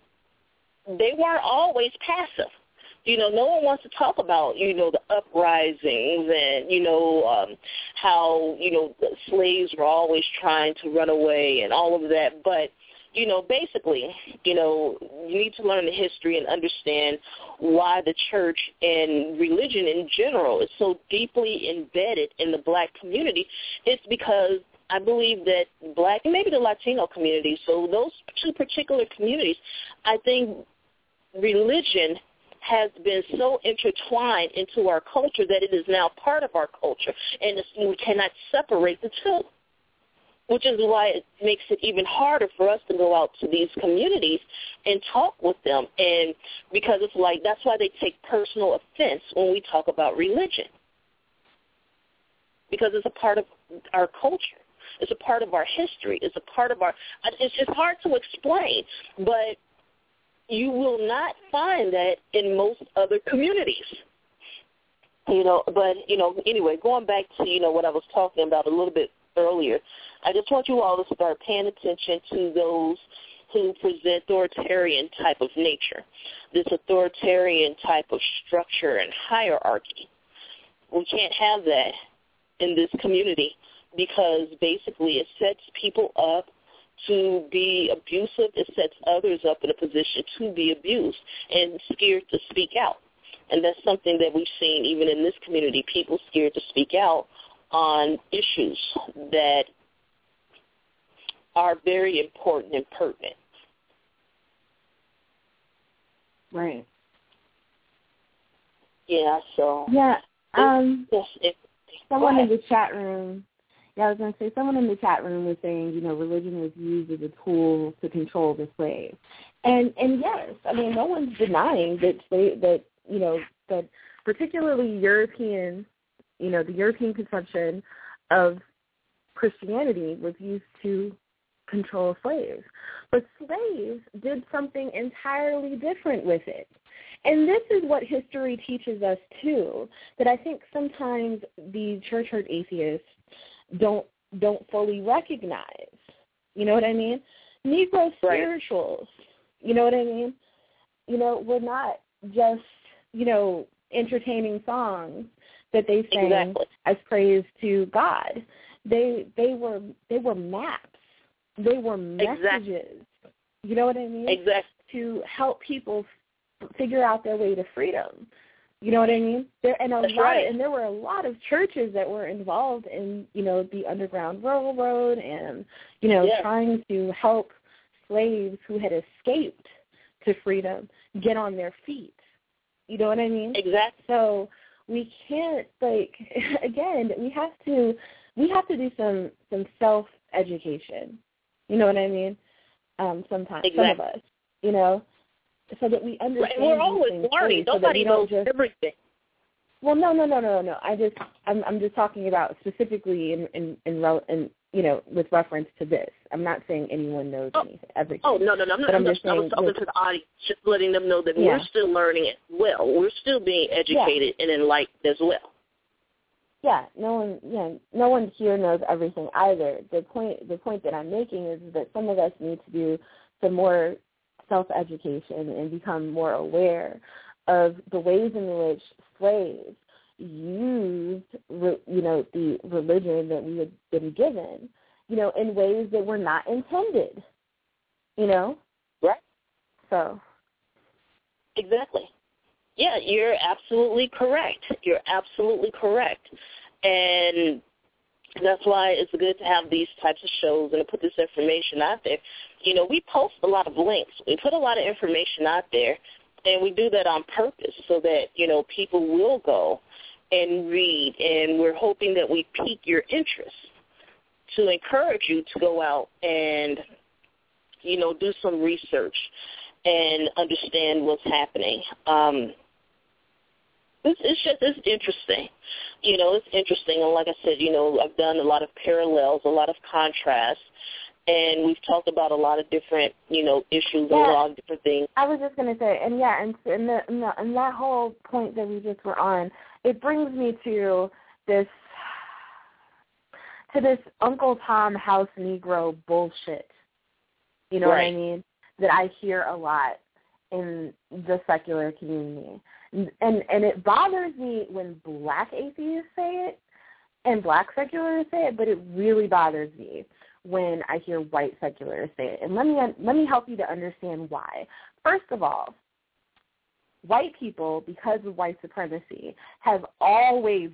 they weren't always passive you know, no one wants to talk about, you know, the uprisings and, you know, um, how, you know, the slaves were always trying to run away and all of that. But, you know, basically, you know, you need to learn the history and understand why the church and religion in general is so deeply embedded in the black community. It's because I believe that black and maybe the Latino community, so those two particular communities, I think religion has been so intertwined into our culture that it is now part of our culture, and we cannot separate the two. Which is why it makes it even harder for us to go out to these communities and talk with them, and because it's like that's why they take personal offense when we talk about religion, because it's a part of our culture. It's a part of our history. It's a part of our. It's just hard to explain, but you will not find that in most other communities. You know, but you know, anyway, going back to you know what I was talking about a little bit earlier, I just want you all to start paying attention to those who present authoritarian type of nature, this authoritarian type of structure and hierarchy. We can't have that in this community because basically it sets people up to be abusive, it sets others up in a position to be abused and scared to speak out. And that's something that we've seen even in this community, people scared to speak out on issues that are very important and pertinent. Right. Yeah, so Yeah. Um yes, someone in the chat room yeah, I was gonna say someone in the chat room was saying, you know, religion was used as a tool to control the slave. And and yes, I mean no one's denying that slave that, you know, that particularly European you know, the European conception of Christianity was used to control slaves. But slaves did something entirely different with it. And this is what history teaches us too, that I think sometimes the church hurt atheists don't don't fully recognize. You know what I mean? Negro spirituals. You know what I mean? You know, we're not just, you know, entertaining songs that they sang Exactly. as praise to God. They they were they were maps. They were messages. Exactly. You know what I mean? exactly. To help people figure out their way to freedom. You know what I mean? There and a That's lot right. and there were a lot of churches that were involved in, you know, the Underground Railroad and, you know, Yeah. trying to help slaves who had escaped to freedom get on their feet. You know what I mean? Exactly. So we can't like again, we have to we have to do some some self education. You know what I mean? Um sometimes some of us, you know, so that we understand Right. We're always learning. so Nobody knows just everything. well, no, no, no, no, no. I just, I'm, I'm just talking about specifically in, in, in, rel- in, you know, with reference to this. I'm not saying anyone knows Oh. anything, everything. Oh no no no! I'm not. I'm just just, I was talking with- to the audience, just letting them know that Yeah. we're still learning as well. We're still being educated and enlightened as well. Yeah, no one, yeah, no one here knows everything either. The point, the point that I'm making is that some of us need to do some more self-education and become more aware of the ways in which slaves used, you know, the religion that we had been given, you know, in ways that were not intended. You know, Right. so Exactly. Yeah, you're absolutely correct. You're absolutely correct. And that's why it's good to have these types of shows and to put this information out there. You know, we post a lot of links. We put a lot of information out there, and we do that on purpose so that, you know, people will go and read, and we're hoping that we pique your interest to encourage you to go out and, you know, do some research and understand what's happening. Um, it's, it's just it's interesting, you know. It's interesting, and like I said, you know, I've done a lot of parallels, a lot of contrasts, and we've talked about a lot of different, you know, issues and a lot of different things. I was just gonna say, and yeah, and and, the, and, the, and that whole point that we just were on, it brings me to this to this Uncle Tom House Negro bullshit. You know what I mean? That I hear a lot in the secular community, and and, it bothers me when black atheists say it and black secularists say it, but it really bothers me when I hear white secularists say it. And let me let me help you to understand why. First of all, white people, because of white supremacy, have always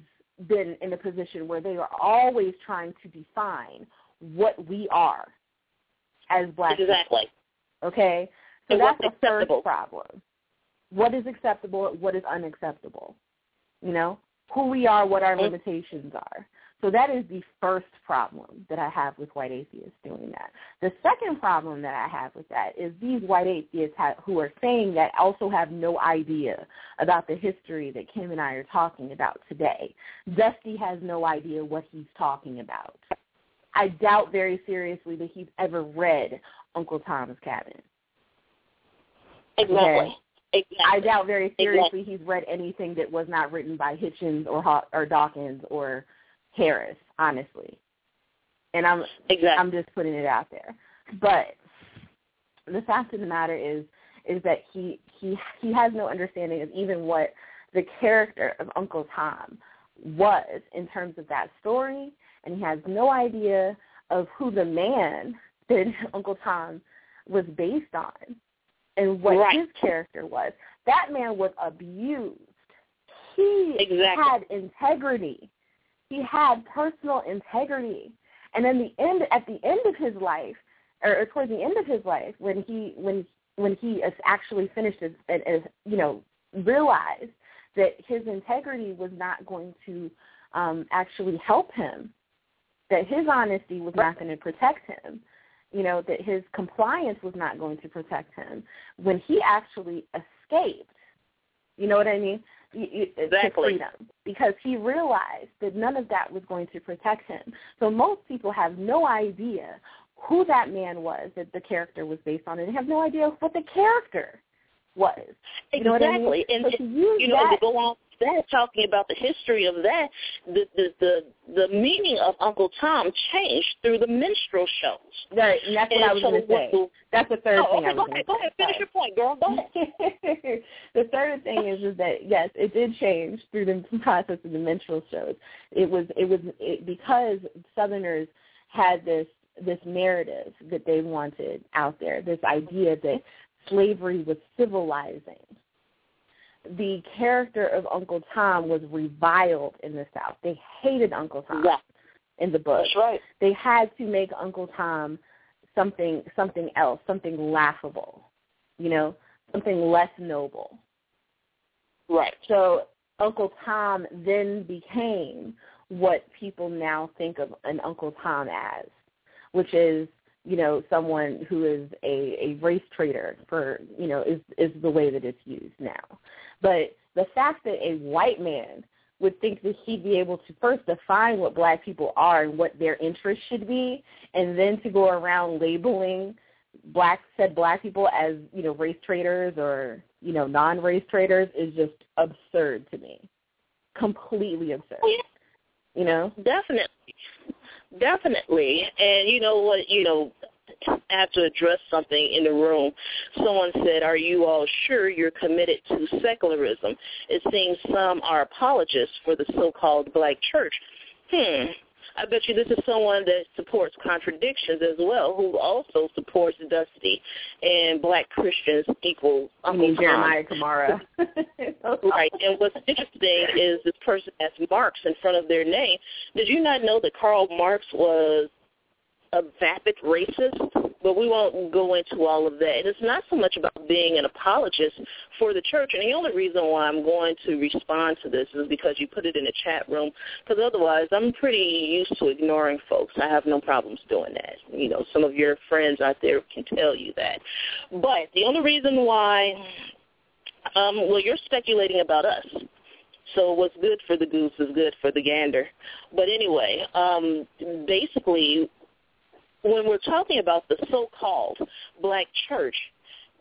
been in a position where they are always trying to define what we are as black people. Exactly. Okay? So And that's the first problem. What is acceptable, what is unacceptable. You know? Who we are, what our limitations are. So that is the first problem that I have with white atheists doing that. The second problem that I have with that is these white atheists ha- who are saying that also have no idea about the history that Kim and I are talking about today. Dusty has no idea what he's talking about. I doubt very seriously that he's ever read Uncle Tom's Cabin. Exactly. Exactly. I doubt very seriously he's read anything that was not written by Hitchens or Haw- or Dawkins or Harris, honestly. And I'm Exactly. I'm just putting it out there. But the fact of the matter is is that he he he has no understanding of even what the character of Uncle Tom was in terms of that story, and he has no idea of who the man that Uncle Tom was based on and what right. his character was. That man was abused. He exactly. had integrity. He had personal integrity. And then the end at the end of his life, or towards the end of his life, when he when when he actually finished it and, and you know realized that his integrity was not going to um, actually help him, that his honesty was not going to protect him, you know, that his compliance was not going to protect him. When he actually escaped, you know what I mean? Exactly. To freedom, because he realized that none of that was going to protect him. So most people have no idea who that man was that the character was based on, and they have no idea what the character was. You exactly. I mean? And, so you know, that, to go on that, talking about the history of that, the, the the the meaning of Uncle Tom changed through the minstrel shows. Right, and that's what and I was so going to say. The, that's the third oh, thing okay, I was go ahead, go ahead, finish your point, girl. Go ahead. the third thing is is that yes, it did change through the process of the minstrel shows. It was it was it, because Southerners had this this narrative that they wanted out there, this idea that slavery was civilizing. The character of Uncle Tom was reviled in the South. They hated Uncle Tom yeah. in the book. That's right. They had to make Uncle Tom something something else, something laughable, you know, something less noble. Right. So Uncle Tom then became what people now think of an Uncle Tom as, which is you know someone who is a a race traitor for you know is is the way that it's used now. But the fact that a white man would think that he'd be able to first define what black people are and what their interests should be and then to go around labeling black said black people as you know race traitors or you know non race traitors is just absurd to me. Completely absurd. Oh, you know? Definitely Definitely. And you know what, you know, I have to address something in the room. Someone said, are you all sure you're committed to secularism? It seems some are apologists for the so-called black church. Hmm. I bet you this is someone that supports contradictions as well, who also supports Dusty and black Christians equal Uncle Tom. Jeremiah Camara. right. And what's interesting is this person has Marx in front of their name. Did you not know that Karl Marx was a vapid racist, but we won't go into all of that. And it's not so much about being an apologist for the church. And the only reason why I'm going to respond to this is because you put it in the chat room. Because otherwise, I'm pretty used to ignoring folks. I have no problems doing that. You know, some of your friends out there can tell you that. But the only reason why, um, well, you're speculating about us. So what's good for the goose is good for the gander. But anyway, um, basically when we're talking about the so-called black church,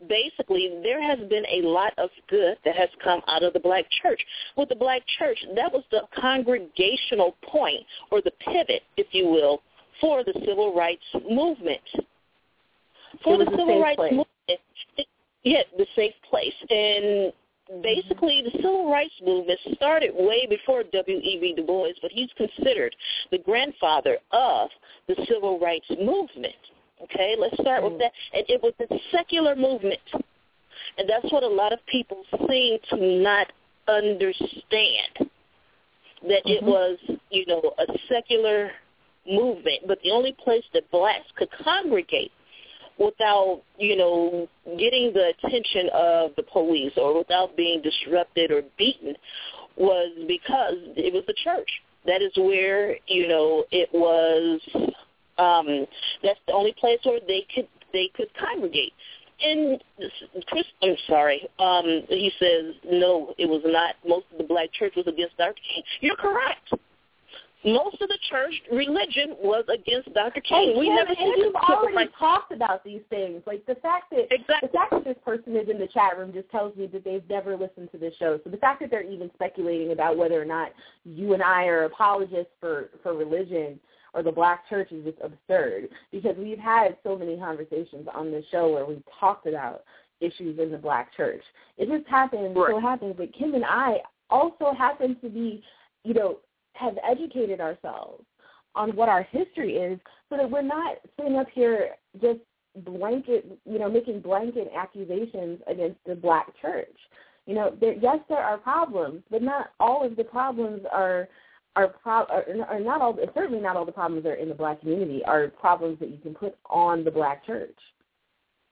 basically there has been a lot of good that has come out of the black church. With the black church, that was the congregational point or the pivot, if you will, for the civil rights movement. For the civil rights place. movement, it, yeah, the safe place. And basically the civil rights movement started way before W.E.B. Du Bois, but he's considered the grandfather of the civil rights movement. Okay, let's start with that. And it was a secular movement. And that's what a lot of people seem to not understand. That mm-hmm. it was, you know, a secular movement, but the only place that blacks could congregate without, you know, getting the attention of the police or without being disrupted or beaten was because it was the church. That is where, you know, it was um that's the only place where they could they could congregate. And Chris, I'm sorry. Um, he says no, it was not. Most of the black church was against Dr. King. You're correct most of the church religion was against Dr. King. We never and you've already like, talked about these things. Like the fact that exactly. the fact that this person is in the chat room just tells me that they've never listened to this show. So the fact that they're even speculating about whether or not you and I are apologists for for religion or the black church is just absurd because we've had so many conversations on this show where we've talked about issues in the black church. It just happens right. so happens that Kim and I also happen to be, you know, have educated ourselves on what our history is so that we're not sitting up here just blanket, you know, making blanket accusations against the black church. You know, there, yes, there are problems, but not all of the problems are are, pro- are, are not all. Certainly, not all the problems are in the black community are problems that you can put on the black church.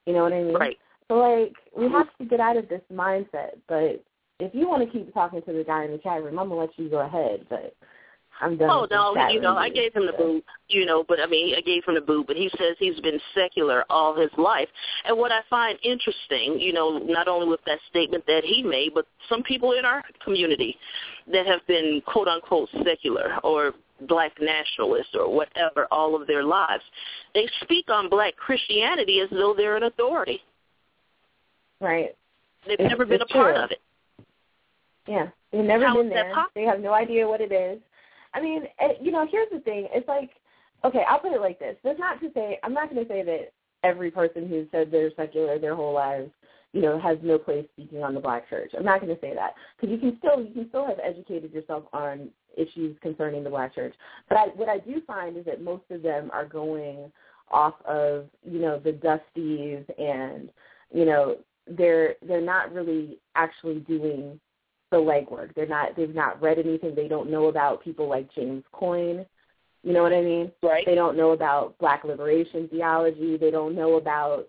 You know what I mean? Right. So, like, we have to get out of this mindset. But if you want to keep talking to the guy in the chat room, I'm gonna let you go ahead. But I'm done. Oh no, you know, I gave him the boot, you know, but I mean, I gave him the boot, but he says he's been secular all his life. And what I find interesting, you know, not only with that statement that he made, but some people in our community that have been quote unquote secular or black nationalists or whatever all of their lives, they speak on black Christianity as though they're an authority. Right. They've It's- never been a part true. of it. Yeah, they've never How been there. They have no idea what it is. I mean, eh, you know, here's the thing. It's like, okay, I'll put it like this. That's not to say I'm not going to say that every person who said they're secular their whole lives, you know, has no place speaking on the black church. I'm not going to say that because you can still you can still have educated yourself on issues concerning the black church. But I, what I do find is that most of them are going off of you know the dusties and you know they're they're not really actually doing the legwork. They're not they've not read anything. They don't know about people like James Cone. You know what I mean? Right. They don't know about black liberation theology. They don't know about,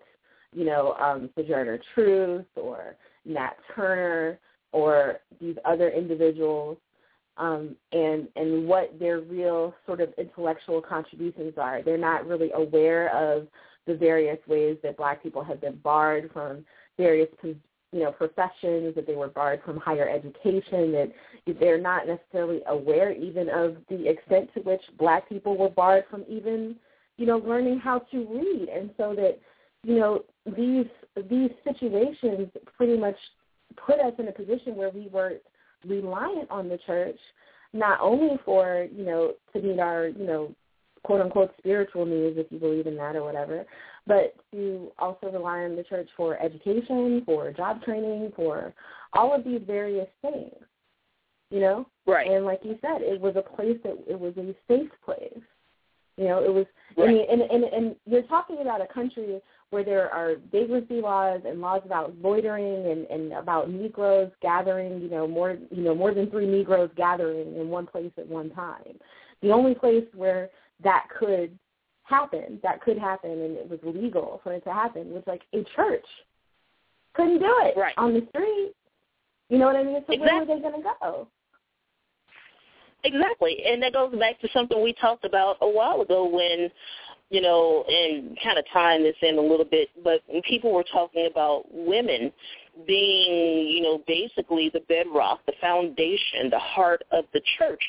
you know, um, Sojourner Truth or Nat Turner or these other individuals um, and and what their real sort of intellectual contributions are. They're not really aware of the various ways that black people have been barred from various you know professions, that they were barred from higher education, that they're not necessarily aware even of the extent to which black people were barred from even you know learning how to read, and so that you know these these situations pretty much put us in a position where we were reliant on the church not only for you know to meet our you know quote unquote spiritual needs if you believe in that or whatever but to also rely on the church for education for job training for all of these various things you know Right. and like you said it was a place that it was a safe place you know it was i Right. mean and and and you're talking about a country where there are vagrancy laws and laws about loitering and, and about Negroes gathering, you know, more you know, more than three Negroes gathering in one place at one time. The only place where that could happen, that could happen and it was legal for it to happen was like a church. Couldn't do it Right. on the street. You know what I mean? So where were Exactly. they gonna go? Exactly. And that goes back to something we talked about a while ago when, you know, and kind of tying this in a little bit, but when people were talking about women being, you know, basically the bedrock, the foundation, the heart of the church.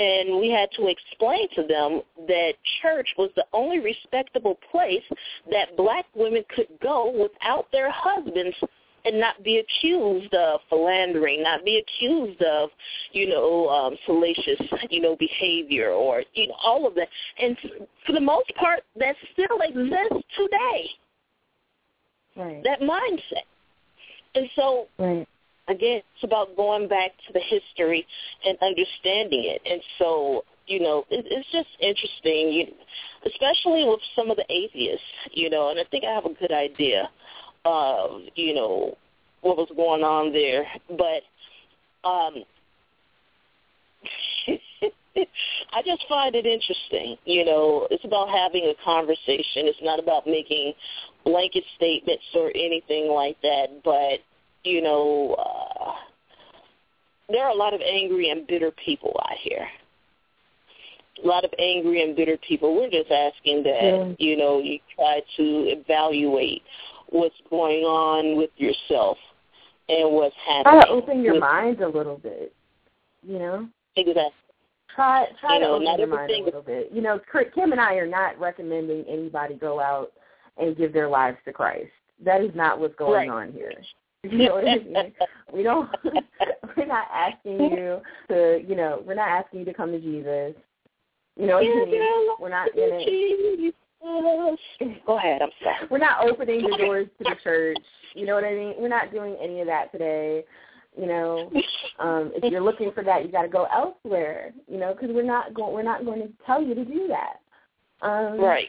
And we had to explain to them that church was the only respectable place that black women could go without their husbands and not be accused of philandering, not be accused of, you know, um, salacious, you know, behavior or you know all of that. And for the most part, that still exists today. Right. That mindset. And so Right. Again, it's about going back to the history and understanding it. And so, you know, it, it's just interesting, you, especially with some of the atheists, you know. And I think I have a good idea of, you know, what was going on there. But um I just find it interesting. You know, it's about having a conversation. It's not about making blanket statements or anything like that. But you know, uh, there are a lot of angry and bitter people out here. A lot of angry and bitter people. We're just asking that Yeah. you know you try to evaluate what's going on with yourself and what's happening. Try to open your with- mind a little bit. You know? Exactly. Try try You know, to open your mind a little bit. You know, Kim and I are not recommending anybody go out and give their lives to Christ. That is not what's going Right. on here. You know what I mean? We don't. we're not asking you to. You know, we're not asking you to come to Jesus. You know what I mean? We're not gonna. Jesus. Go ahead. I'm sorry. We're not opening the doors to the church. You know what I mean? We're not doing any of that today. You know, um, if you're looking for that, you got to go elsewhere. You know, because we're not going we're not going to tell you to do that. Um, right.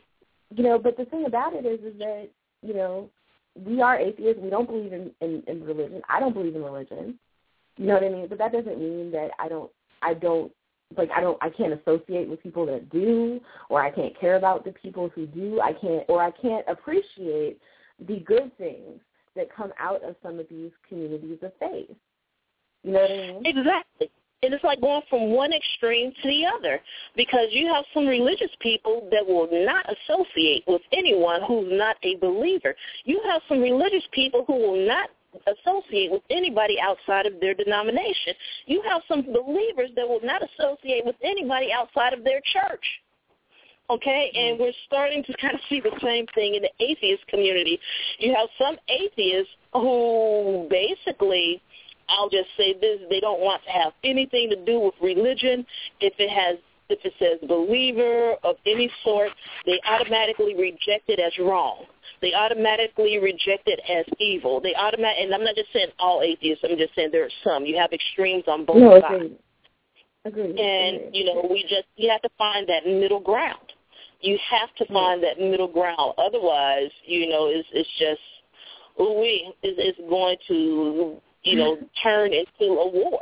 You know, but the thing about it is, is that you know we are atheists. We don't believe in, in in religion. I don't believe in religion. You know what I mean? But that doesn't mean that I don't I don't like I don't I can't associate with people that do or I can't care about the people who do. I can't or I can't appreciate the good things that come out of some of these communities of faith. You know what I mean? Exactly. And it's like going from one extreme to the other because you have some religious people that will not associate with anyone who's not a believer. You have some religious people who will not associate with anybody outside of their denomination. You have some believers that will not associate with anybody outside of their church. Okay, mm-hmm. and we're starting to kind of see the same thing in the atheist community. You have some atheists who basically, I'll just say this, they don't want to have anything to do with religion. If it has if it says believer of any sort, they automatically reject it as wrong. They automatically reject it as evil. They automatic, and I'm not just saying all atheists. I'm just saying there are some. You have extremes on both no, sides. Agreed. Agreed. And agreed. you know, we just you have to find that middle ground. You have to find that middle ground. Otherwise, you know, it's it's just we is is going to you know, turn into a war.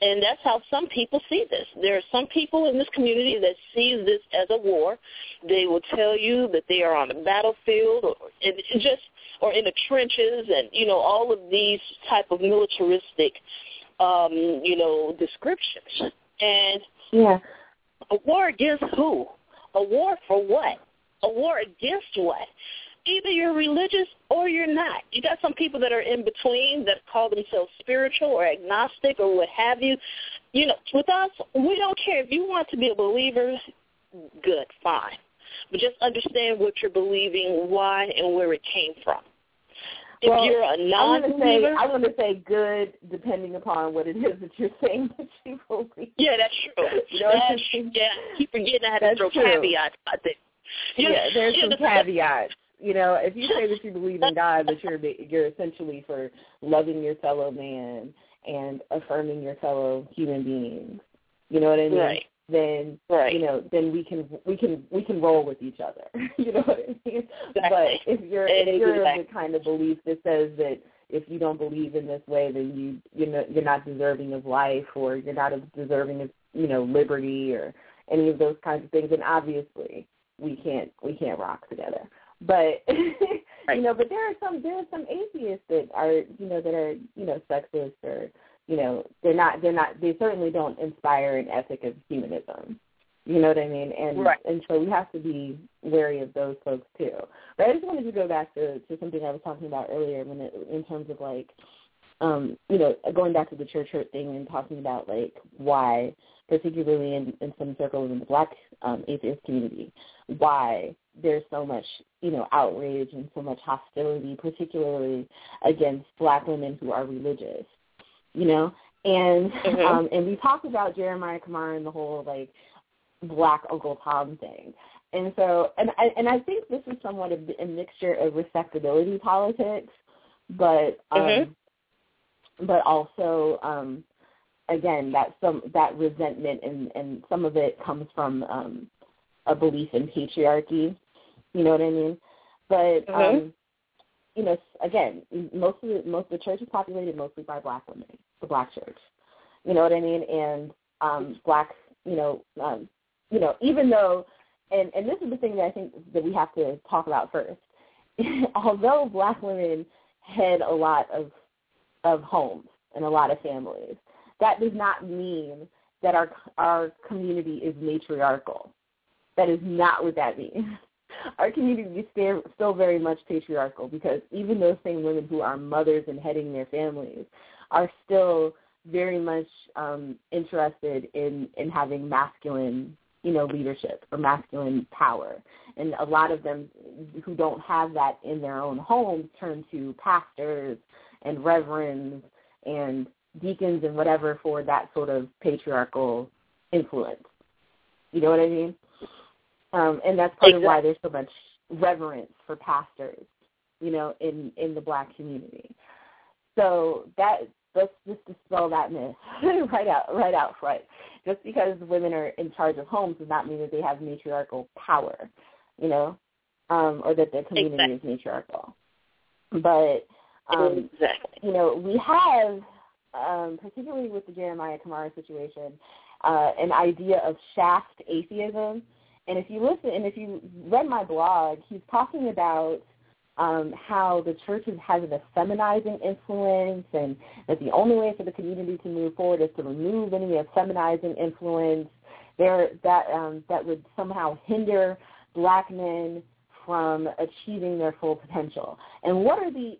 And that's how some people see this. There are some people in this community that see this as a war. They will tell you that they are on the battlefield or in, just or in the trenches and, you know, all of these type of militaristic um, you know, descriptions. And yeah. a war against who? A war for what? A war against what? Either you're religious or you're not. You got some people that are in between that call themselves spiritual or agnostic or what have you. You know, with us, we don't care. If you want to be a believer, good, fine. But just understand what you're believing, why, and where it came from. If well, you're a non-believer, I want to say good, depending upon what it is that you're saying that you believe. Yeah, that's true. You know that's, yeah, I keep forgetting I had that's to throw true. caveats out there. You yeah, know, there's some know, caveats. You know, if you say that you believe in God, that you're you're essentially for loving your fellow man and affirming your fellow human beings. You know what I mean? Right. Then right. you know, then we can we can we can roll with each other. you know what I mean? Exactly. But if you're if you're Exactly. the kind of belief that says that if you don't believe in this way, then you you know you're not deserving of life, or you're not deserving of you know liberty, or any of those kinds of things. And obviously, we can't we can't rock together. But Right. you know, but there are some there are some atheists that are you know that are you know sexist or you know they're not they're not they certainly don't inspire an ethic of humanism. You know what I mean? And Right. and so we have to be wary of those folks too. But I just wanted to go back to, to something I was talking about earlier when it, in terms of like um, you know, going back to the church hurt thing and talking about like why, particularly in, in some circles in the black um, atheist community, why there's so much, you know, outrage and so much hostility, particularly against black women who are religious, you know, and Mhm. um, and we talked about Jeremiah Camara and the whole like black Uncle Tom thing. And so, and I, and I think this is somewhat a, a mixture of respectability politics, but um, Mhm. but also um, again that some that resentment and and some of it comes from um, a belief in patriarchy. You know what I mean? But Mhm. um, you know, again, most of the most of the church is populated mostly by black women, the black church. You know what I mean? And um, black, you know, um, you know, even though, and and this is the thing that I think that we have to talk about first. Although black women head a lot of of homes and a lot of families, that does not mean that our our community is matriarchal. That is not what that means. Our community is still, very much patriarchal because even those same women who are mothers and heading their families are still very much um, interested in in having masculine, you know, leadership or masculine power. And a lot of them who don't have that in their own homes turn to pastors and reverends and deacons and whatever for that sort of patriarchal influence. You know what I mean? Um, and that's part of why there's so much reverence for pastors, you know, in in the black community. So that let's just dispel that myth right out right out front. Just because women are in charge of homes does not mean that they have matriarchal power, you know, um, or that their community exactly. is matriarchal. But um, exactly. you know, we have, um, particularly with the Jeremiah Camara situation, uh, an idea of shaft atheism. And if you listen, and if you read my blog, he's talking about um, how the church has a feminizing influence and that the only way for the community to move forward is to remove any of feminizing influence there that um, that would somehow hinder black men from achieving their full potential. And what are the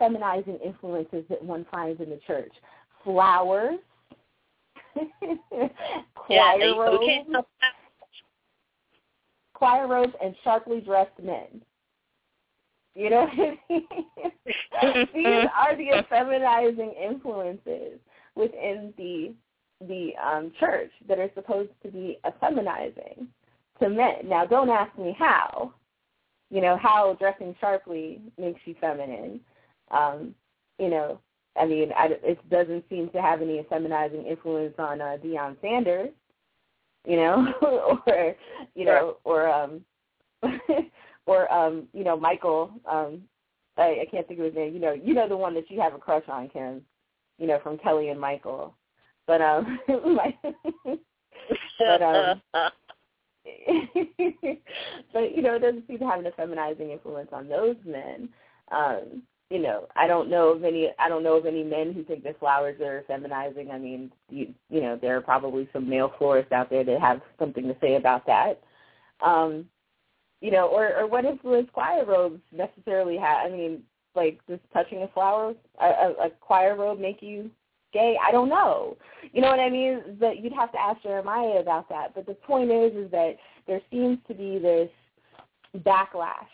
feminizing influences that one finds in the church? Flowers, choir yeah, robes, choir robes, and sharply dressed men. You know what I mean? These are the feminizing influences within the the um, church that are supposed to be feminizing to men. Now, don't ask me how. You know how dressing sharply makes you feminine. Um, you know, I mean, I, it doesn't seem to have any feminizing influence on uh, Deion Sanders. You know, or you know, or um, or um, you know, Michael. Um, I, I can't think of his name. You know, you know the one that you have a crush on, Kim. You know, from Kelly and Michael. But um, my, but um, but you know, it doesn't seem to have an feminizing influence on those men. Um, you know, I don't know of any. I don't know of any men who think that flowers are feminizing. I mean, you you know, there are probably some male florists out there that have something to say about that. Um, you know, or or what influence choir robes necessarily have? I mean, like does touching a flower, a, a, a choir robe make you gay? I don't know. You know what I mean? But you'd have to ask Jeremiah about that. But the point is, is that there seems to be this backlash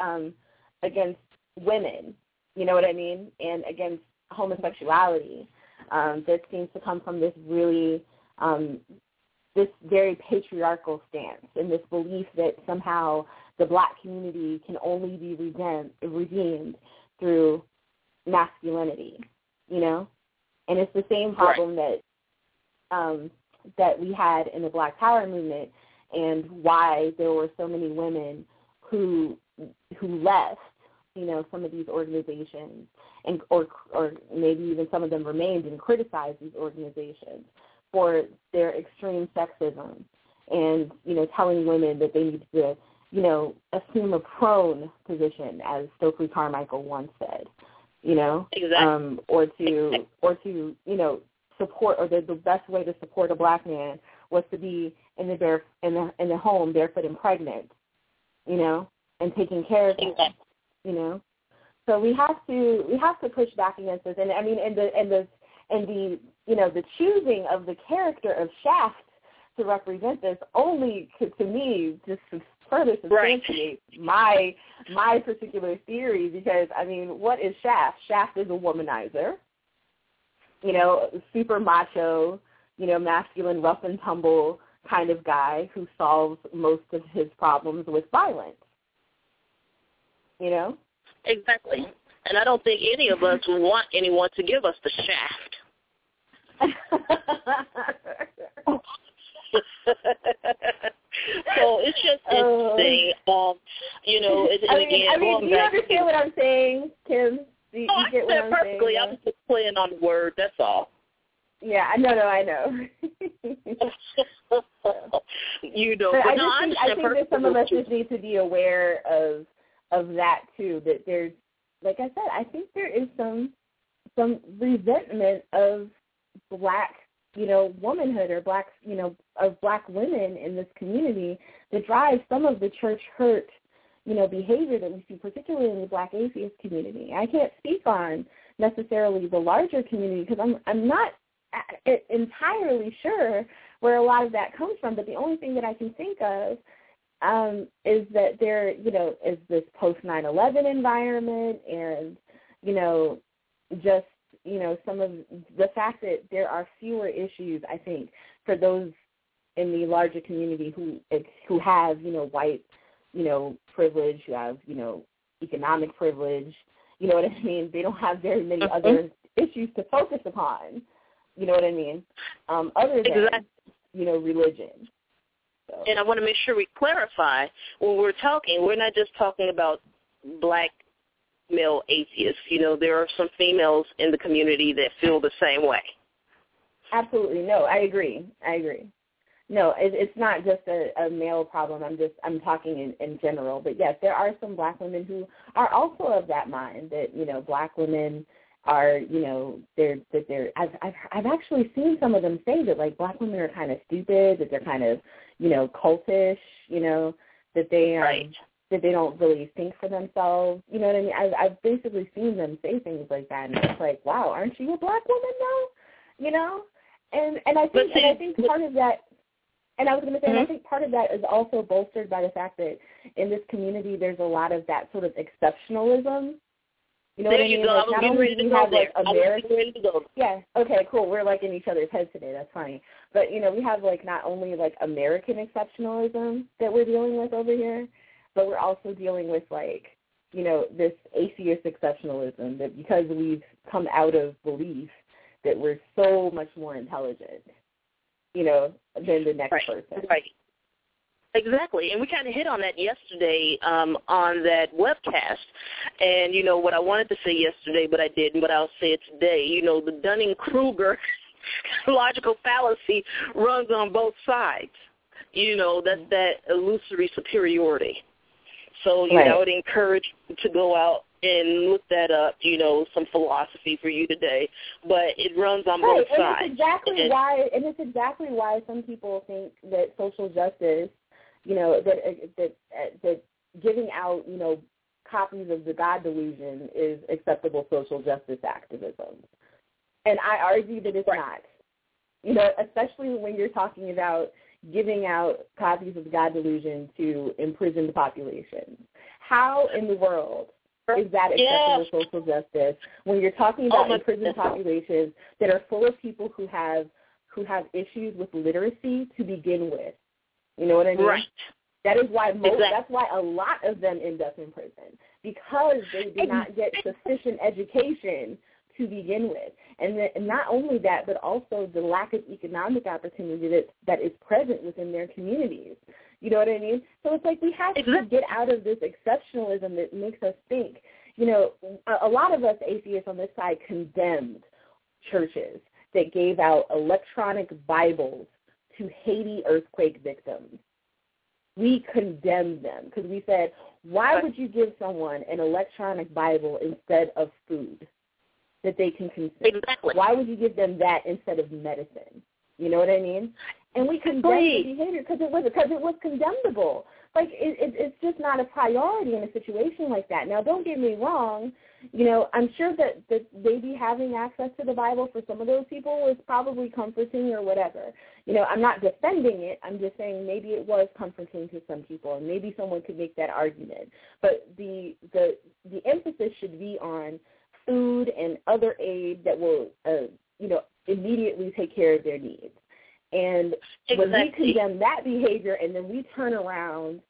um, against women. You know what I mean? And against homosexuality um, that seems to come from this really um, this very patriarchal stance and this belief that somehow the black community can only be redeemed, redeemed through masculinity, you know? And it's the same problem right. that um, that we had in the Black Power movement and why there were so many women who who left, you know, some of these organizations and or or maybe even some of them remained and criticized these organizations for their extreme sexism and, you know, telling women that they need to, you know, assume a prone position, as Stokely Carmichael once said, you know, exactly. um, or to, or to, you know, support, or the, the best way to support a black man was to be in the bare, in the in the home, barefoot and pregnant, you know, and taking care of them, you know. So we have to we have to push back against this, and I mean, and the and the and the you know the choosing of the character of Shaft to represent this only to, to me just further substantiate right. my my particular theory because I mean what is Shaft? Shaft is a womanizer, you know, super macho, you know, masculine, rough and tumble kind of guy who solves most of his problems with violence. You know? Exactly. And I don't think any of us want anyone to give us the shaft. so it's just oh. interesting. Um, you know, and, I mean, again, I mean, do you understand what I'm saying, Kim? You, oh, you get I what I'm perfectly. saying? I'm just playing on word. That's all. Yeah, I know, no, I know. you know, but, but I, no, think, I think that some of us just need to be aware of of that too. That there's, like I said, I think there is some some resentment of black, you know, womanhood or black, you know, of black women in this community that drives some of the church hurt, you know, behavior that we see, particularly in the black atheist community. I can't speak on necessarily the larger community because I'm I'm not entirely sure where a lot of that comes from, but the only thing that I can think of um, is that there, you know, is this post 9/11 environment, and you know, just you know, some of the fact that there are fewer issues, I think, for those in the larger community who who have, you know, white, you know, privilege, who have, you know, economic privilege. You know what I mean? They don't have very many mm-hmm. other issues to focus upon. You know what I mean? Um, other than Exactly. you know religion. And I want to make sure we clarify when we're talking, we're not just talking about black male atheists. You know, there are some females in the community that feel the same way. absolutely no, I agree. I agree. No, it, it's not just a, a male problem. I'm just I'm talking in, in general. But yes, there are some black women who are also of that mind that you know black women are you know they're that they're I've I've I've actually seen some of them say that like black women are kind of stupid that they're kind of you know cultish you know that they um, Right. that they don't really think for themselves you know what I mean I've I've basically seen them say things like that and it's like wow aren't you a black woman now you know and and I think and I think part of that and I was going to say, and I think part of that is also bolstered by the fact that in this community there's a lot of that sort of exceptionalism. You know there what I you mean? go. Like, I was getting ready to go have there. like I was ready to go. yeah, okay, cool. We're like in each other's heads today. That's funny. But you know, we have like not only like American exceptionalism that we're dealing with over here, but we're also dealing with like you know this atheist exceptionalism that because we've come out of belief that we're so much more intelligent, you know, than the next Right. person. Right. Exactly, and we kind of hit on that yesterday um, on that webcast. And you know what I wanted to say yesterday, but I didn't. But I'll say it today. You know, the Dunning Kruger logical fallacy runs on both sides. You know, that's that illusory superiority. So you Right. know, I would encourage to go out and look that up. You know, some philosophy for you today, but it runs on Right, both and sides. it's exactly And- why, and it's exactly why some people think that social justice, you know, that uh, that uh, that giving out, you know, copies of the God Delusion is acceptable social justice activism, and I argue that it's Right. not. You know, especially when you're talking about giving out copies of the God Delusion to imprisoned populations. How in the world is that acceptable Yes. social justice when you're talking Oh, about my imprisoned populations that are full of people who have who have issues with literacy to begin with? You know what I mean? right. That is why most, Exactly. that's why a lot of them end up in prison because they did not get sufficient education to begin with. And, the, and not only that, but also the lack of economic opportunity that that is present within their communities. You know what I mean? So it's like we have to get out of this exceptionalism that makes us think. You know, a, a lot of us atheists on this side condemned churches that gave out electronic Bibles to Haiti earthquake victims we condemned them because we said, why would you give someone an electronic Bible instead of food that they can consume? Exactly. Why would you give them that instead of medicine? You know what I mean? And we condemned Right. the behavior because it was because it was condemnable. Like it, it, it's just not a priority in a situation like that. Now, don't get me wrong. You know, I'm sure that that maybe having access to the Bible for some of those people was probably comforting or whatever. You know, I'm not defending it. I'm just saying maybe it was comforting to some people, and maybe someone could make that argument. But the the the emphasis should be on food and other aid that will, uh, you know, immediately take care of their needs. And when we condemn that behavior and then we turn around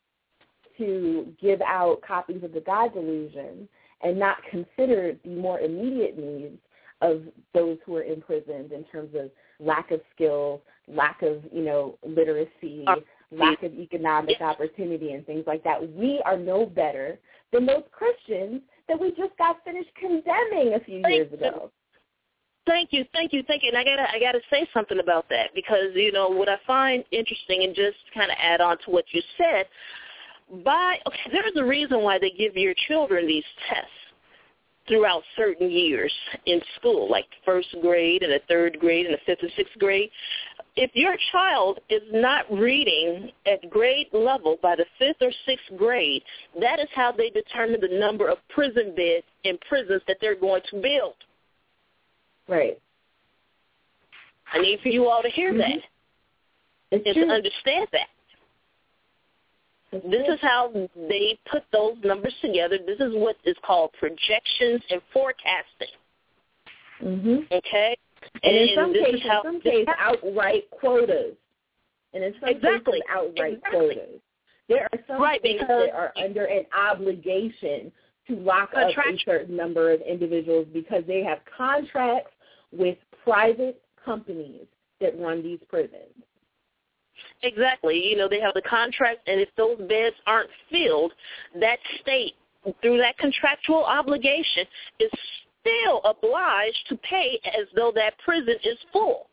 to give out copies of the God delusion and not consider the more immediate needs of those who are imprisoned in terms of lack of skill, lack of, you know, literacy, Uh, lack of economic Yes. opportunity and things like that. We are no better than those Christians that we just got finished condemning a few years ago. Thank you, thank you, thank you. And I gotta, I gotta say something about that because you know what I find interesting, and just kind of add on to what you said. By okay, there's a reason why they give your children these tests throughout certain years in school, like first grade and a third grade and a fifth and sixth grade. If your child is not reading at grade level by the fifth or sixth grade, that is how they determine the number of prison beds in prisons that they're going to build. Right. I need for you all to hear that Mhm. It's and true. to understand that. It's This true. is how they put those numbers together. This is what is called projections and forecasting. Mhm. Okay? And in some this cases, is how some cases outright quotas, and in some Exactly. cases outright Exactly. quotas. There are some Right, states because- that are under an obligation to lock up a certain number of individuals because they have contracts with private companies that run these prisons. Exactly. You know, they have the contract, and if those beds aren't filled, that state, through that contractual obligation, is still obliged to pay as though that prison is full.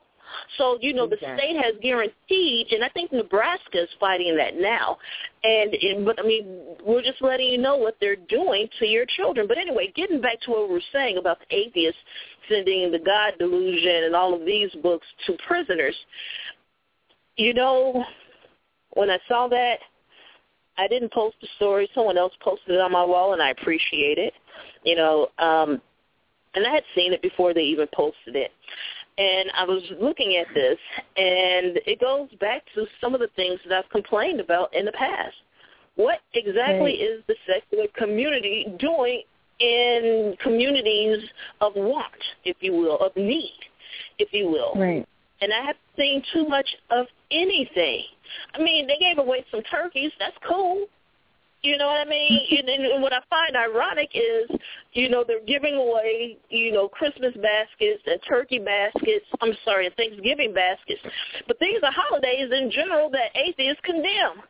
So, you know, the state has guaranteed, and I think Nebraska is fighting that now. And, and but I mean, we're just letting you know what they're doing to your children. But anyway, getting back to what we were saying about the atheists sending the God delusion and all of these books to prisoners, you know, when I saw that, I didn't post the story. Someone else posted it on my wall, and I appreciate it. You know, um, and I had seen it before they even posted it. And I was looking at this, and it goes back to some of the things that I've complained about in the past. What exactly right. is the secular community doing in communities of want, if you will, of need, if you will? Right. And I haven't seen too much of anything. I mean, they gave away some turkeys. That's cool. You know what I mean? and, and what I find ironic is, you know, they're giving away, you know, Christmas baskets and turkey baskets. I'm sorry, Thanksgiving baskets. But these are holidays in general that atheists condemn.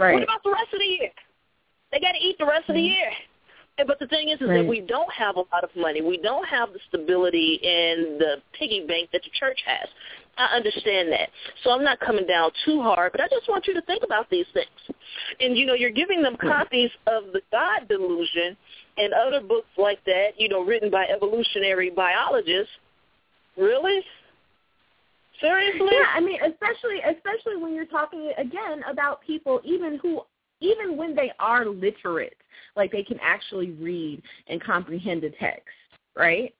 Right. What about the rest of the year? They got to eat the rest of the mm-hmm. year. But the thing is, is right. that we don't have a lot of money. We don't have the stability and the piggy bank that the church has. I understand that. So I'm not coming down too hard, but I just want you to think about these things. And, you know, you're giving them copies of The God Delusion and other books like that, you know, written by evolutionary biologists. Really? Seriously? Yeah, I mean, especially especially when you're talking again about people even who even when they are literate, like they can actually read and comprehend a text, right?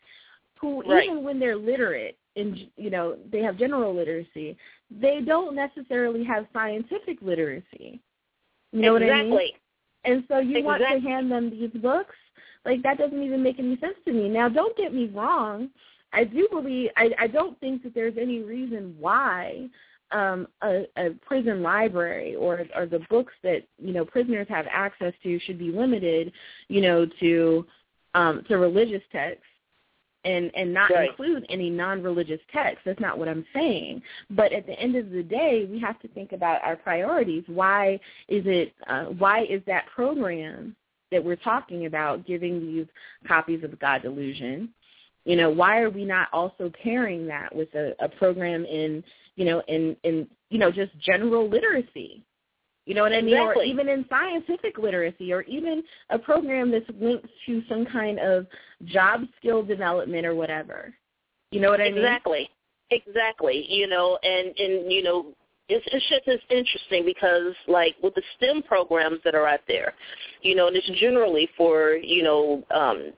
Who right. even when they're literate, and you know they have general literacy they don't necessarily have scientific literacy you know exactly. what i mean and so you exactly. want to hand them these books like that doesn't even make any sense to me now don't get me wrong i do believe i i don't think that there's any reason why um a, a prison library or or the books that you know prisoners have access to should be limited you know to um to religious texts and and not right. include any non-religious texts. That's not what I'm saying. But at the end of the day, we have to think about our priorities. Why is it? Uh, why is that program that we're talking about giving these copies of God Delusion? You know, why are we not also pairing that with a, a program in you know in in you know just general literacy? You know what I mean? Exactly. Or even in scientific literacy or even a program that's linked to some kind of job skill development or whatever. You know what I exactly. mean? Exactly. Exactly. You know, and and you know, it's it's just it's interesting because like with the STEM programs that are out there, you know, and it's generally for, you know, um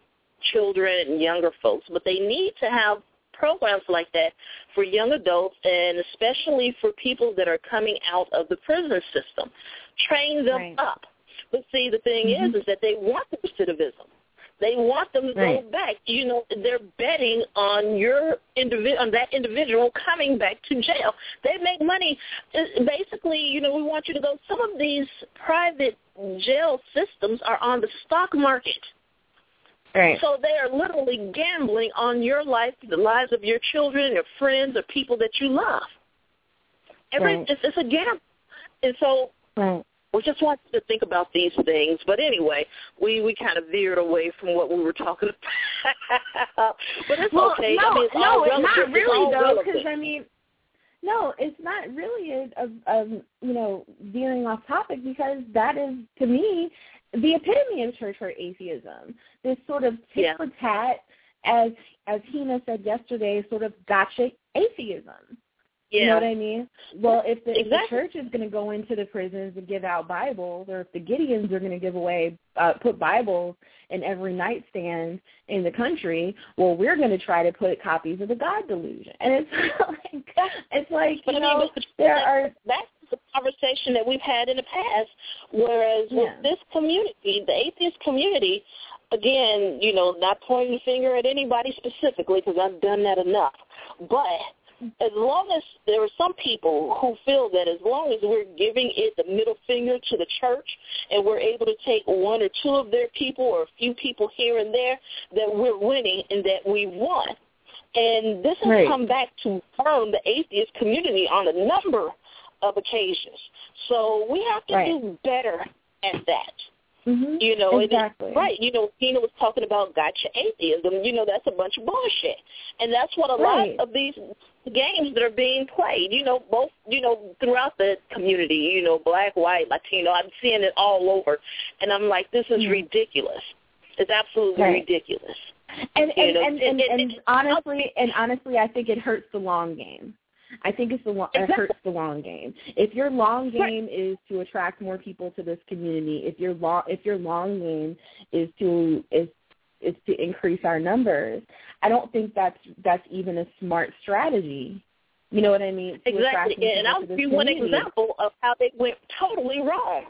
children and younger folks, but they need to have programs like that for young adults and especially for people that are coming out of the prison system. Train them right. up. But see, the thing mm-hmm. is, is that they want the recidivism. They want them to right. go back. You know, they're betting on your individ- on that individual coming back to jail. They make money. Uh, basically, you know, we want you to go. Some of these private jail systems are on the stock market. Right. So they are literally gambling on your life, the lives of your children, your friends, or people that you love. Every right. it's, it's a gamble, and so right. we just want to think about these things. But anyway, we we kind of veered away from what we were talking about. but it's well, okay. No, I mean, it's no, it's not really though, because I mean. No, it's not really a, a, a you know veering off topic because that is to me the epitome of church hurt atheism. This sort of tit yeah. for tat, as as Raina said yesterday, sort of gotcha atheism. Yeah. You know what I mean? Well, if the, exactly. if the church is going to go into the prisons and give out Bibles, or if the Gideons are going to give away, uh, put Bibles in every nightstand in the country, well, we're going to try to put copies of the God Delusion. And it's like, it's like but you I mean, know, there are that's the conversation that we've had in the past. Whereas Yeah. with this community, the atheist community, again, you know, not pointing the finger at anybody specifically because I've done that enough, but as long as there are some people who feel that as long as we're giving it the middle finger to the church and we're able to take one or two of their people or a few people here and there, that we're winning and that we won. And this has Right. come back to harm the atheist community on a number of occasions. So we have to Right. do better at that. Mhm. You know, and it- exactly. right? You know, Raina was talking about gotcha atheism. You know, that's a bunch of bullshit, and that's what a Right. lot of these games that are being played. You know, both you know throughout the community. You know, black, white, Latino. I'm seeing it all over, and I'm like, this is Mhm. ridiculous. It's absolutely Right. ridiculous. And You and, know, and, and- and, and- and honestly, and honestly, I think it hurts the long game. I think it's the lo- it hurts the long game. If your long game is to attract more people to this community, if your long if your long game is to is is to increase our numbers, I don't think that's that's even a smart strategy. You know what I mean? To Exactly. And I'll give you one example of how they went totally wrong.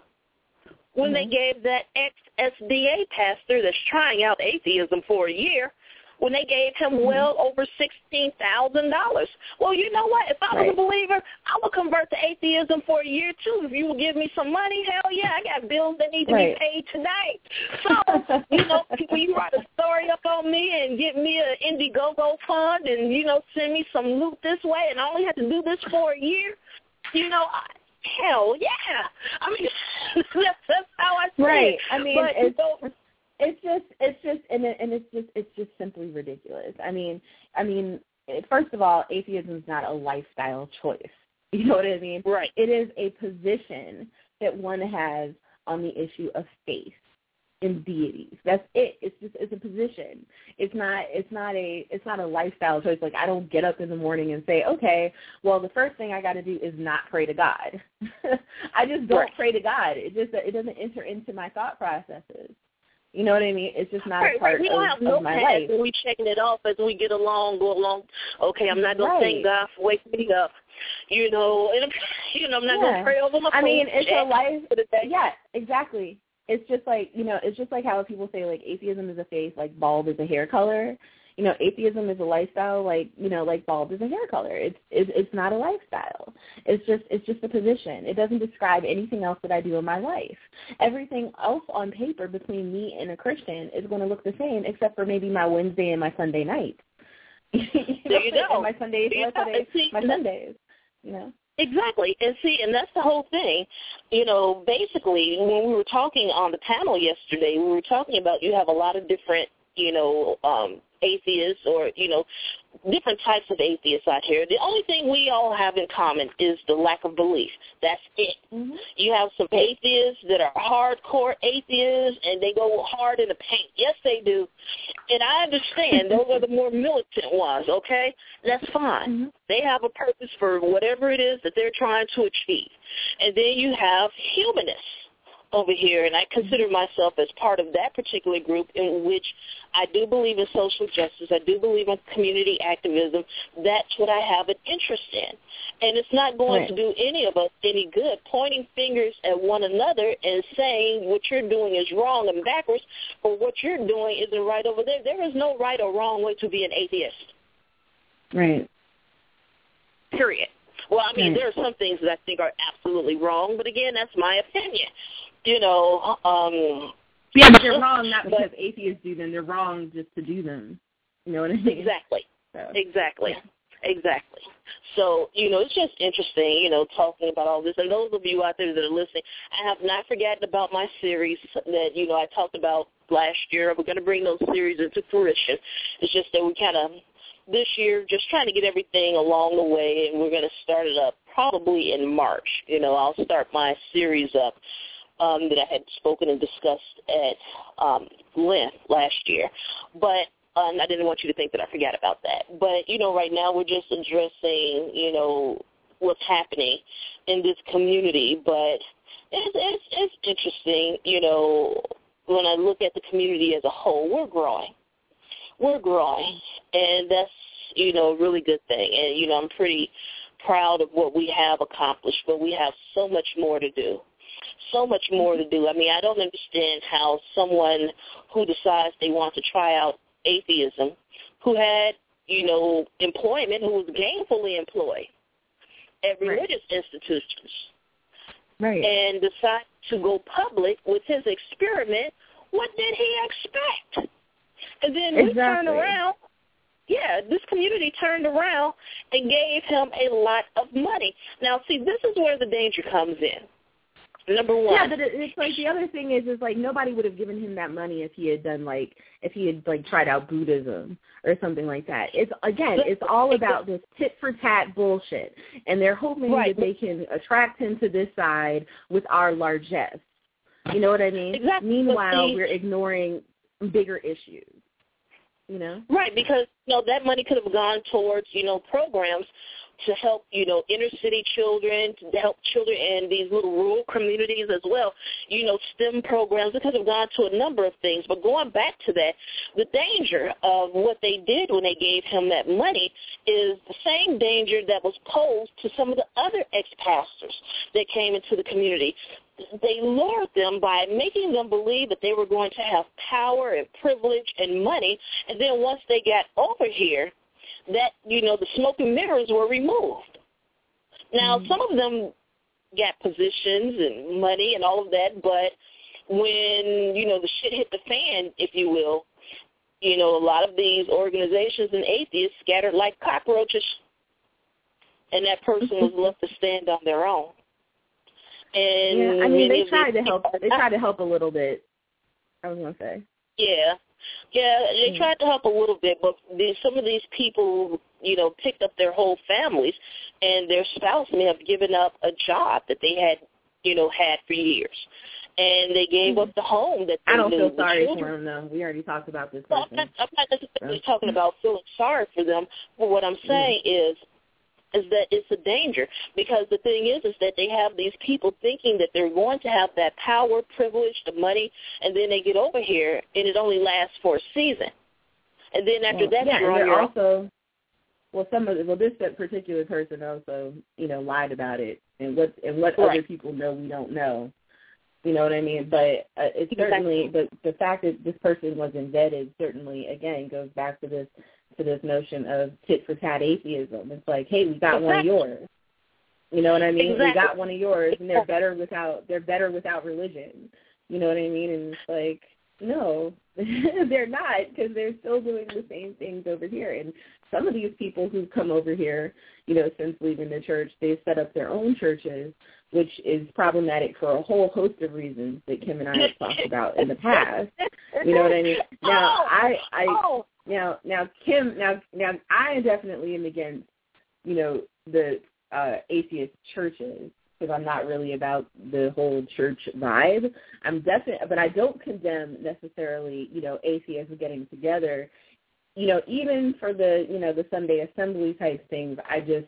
When they Mhm. gave that ex-SDA pastor that's trying out atheism for a year, when they gave him Mhm. well over $16,000. Well, you know what? If I was a believer, I would convert to atheism for a year too. If you would give me some money, hell yeah, I got bills that need to Right. be paid tonight. So, you know, when you write a story up on me and get me an Indiegogo fund and, you know, send me some loot this way and I only have to do this for a year, you know, I, hell yeah. I mean, that's, that's how I see Right. it. I mean, but, you it's know, it's just it's just and it, and it's just it's just simply ridiculous. I mean, I mean, first of all, atheism is not a lifestyle choice. You know what I mean? right. It is a position that one has on the issue of faith in deities. That's it. It's just it's a position. It's not it's not a it's not a lifestyle choice. Like I don't get up in the morning and say, okay, well the first thing I got to do is not pray to God. I just don't Right. pray to God. It just it doesn't enter into my thought processes. You know what I mean? It's just not Right, a part. We don't of, have of my life. and we checking it off as we get along, go along. Okay, I'm not gonna Right. thank God for waking me up. You know, and you know, I'm not Yeah. gonna pray over my I mean, it's a life. Yeah, exactly. It's just like you know, it's just like how people say like atheism is a faith, like bald is a hair color. You know, atheism is a lifestyle, like you know, like bald is a hair color. It's it's it's not a lifestyle. It's just it's just a position. It doesn't describe anything else that I do in my life. Everything else on paper between me and a Christian is going to look the same, except for maybe my Wednesday and my Sunday nights. you There you know, go. my Sundays, my. Sundays, see, my Sundays. You know. Exactly. And see, and that's the whole thing. You know, basically, when we were talking on the panel yesterday, we were talking about you have a lot of different, you know, um, atheists or, you know, different types of atheists out here. The only thing we all have in common is the lack of belief. That's it. Mm-hmm. You have some atheists that are hardcore atheists and they go hard in the paint. Yes, they do. And I understand those are the more militant ones, okay? That's fine. Mhm. They have a purpose for whatever it is that they're trying to achieve. And then you have humanists over here, and I consider myself as part of that particular group in which I do believe in social justice. I do believe in community activism. That's what I have an interest in. And it's not going Right. to do any of us any good pointing fingers at one another and saying what you're doing is wrong and backwards or what you're doing isn't right over there. There is no right or wrong way to be an atheist Right. period. Well, I mean, there are some things that I think are absolutely wrong, but again, that's my opinion. You know, um, Yeah, but they're wrong not But- because atheists do them. They're wrong just to do them. You know what I mean? exactly, So, exactly, Yeah. exactly. So, you know, it's just interesting, you know, talking about all this. And those of you out there that are listening, I have not forgotten about my series that, you know, I talked about last year. We're going to bring those series into fruition. It's just that we kind of this year just trying to get everything along the way and we're going to start it up probably in March. You know, I'll start my series up um, that I had spoken and discussed at um, length last year. But um, I didn't want you to think that I forgot about that. But, you know, right now we're just addressing, you know, what's happening in this community. But it's, it's, it's interesting, you know, when I look at the community as a whole, we're growing we're growing, and that's you know a really good thing. And you know I'm pretty proud of what we have accomplished, but we have so much more to do. So much more to do. I mean, I don't understand how someone who decides they want to try out atheism, who had you know, employment, who was gainfully employed at religious right. institutions. Right. And decided to go public with his experiment, what did he expect? And then exactly. we turned around yeah, this community turned around and gave him a lot of money. Now, see, this is where the danger comes in. Number one. Yeah, but it's like the other thing is, is like nobody would have given him that money if he had done like if he had like tried out Buddhism or something like that. It's again, it's all about this tit for tat bullshit, and they're hoping right. that they can attract him to this side with our largesse. You know what I mean? Exactly. Meanwhile, we're ignoring bigger issues you know? Right, because you know that money could have gone towards you know programs to help you know inner city children, to help children in these little rural communities as well. You know, STEM programs. It could have gone to a number of things. But going back to that, the danger of what they did when they gave him that money is the same danger that was posed to some of the other ex-pastors that came into the community they lured them by making them believe that they were going to have power and privilege and money, and then once they got over here, that you know the smoke and mirrors were removed. Now mm-hmm. some of them got positions and money and all of that, but when you know the shit hit the fan, if you will, you know a lot of these organizations and atheists scattered like cockroaches, and that person was left to stand on their own. And yeah, I mean, they tried to help. They tried to help a little bit. I was gonna say. Yeah, yeah, they mm. tried to help a little bit, but these, some of these people, you know, picked up their whole families, and their spouse may have given up a job that they had, you know, had for years, and they gave mm. up the home that they I don't feel sorry for them though. We already talked about this. Well, I'm, not, I'm not necessarily talking about feeling sorry for them, but what I'm saying mm. is is that it's a danger because the thing is is that they have these people thinking that they're going to have that power, privilege, the money, and then they get over here and it only lasts for a season. And then after well, that, yeah, you're your also well, some of the, well, this particular person also, you know, lied about it, and what and what right. other people know we don't know. You know what I mean? But uh, it certainly, but the fact that this person was embedded certainly, again, goes back to this to this notion of tit for tat atheism. It's like, hey, we got exactly. one of yours. You know what I mean? Exactly. We got one of yours, and they're better without they're better without religion. You know what I mean? And it's like, no, they're not because they're still doing the same things over here. And some of these people who've come over here, you know, since leaving the church, they've set up their own churches, which is problematic for a whole host of reasons that Kim and I have talked about in the past. You know what I mean? Now, oh, I, I, oh. Now, now, Kim, now, now, I definitely am against, you know, the uh, atheist churches because I'm not really about the whole church vibe. I'm definitely, but I don't condemn necessarily, you know, atheists getting together. You know, even for the, you know, the Sunday assembly type things, I just,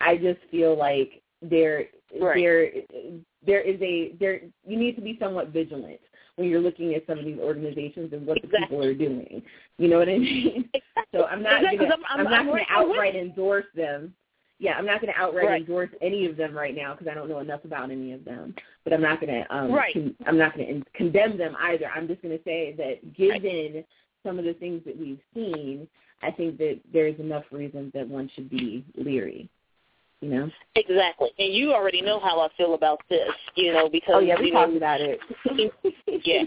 I just feel like there, right. there, there is a there. You need to be somewhat vigilant when you're looking at some of these organizations and what exactly. the people are doing. You know what I mean? Exactly. So I'm not exactly. gonna, I'm, I'm, I'm, not going to right outright endorse them yeah, I'm not going to outright right. endorse any of them right now because I don't know enough about any of them. But I'm not going to um right. con- I'm not going to condemn them either. I'm just going to say that given right. some of the things that we've seen, I think that there's enough reason that one should be leery. You know exactly, and you already know how I feel about this. You know because oh yeah, we talked about it. yeah,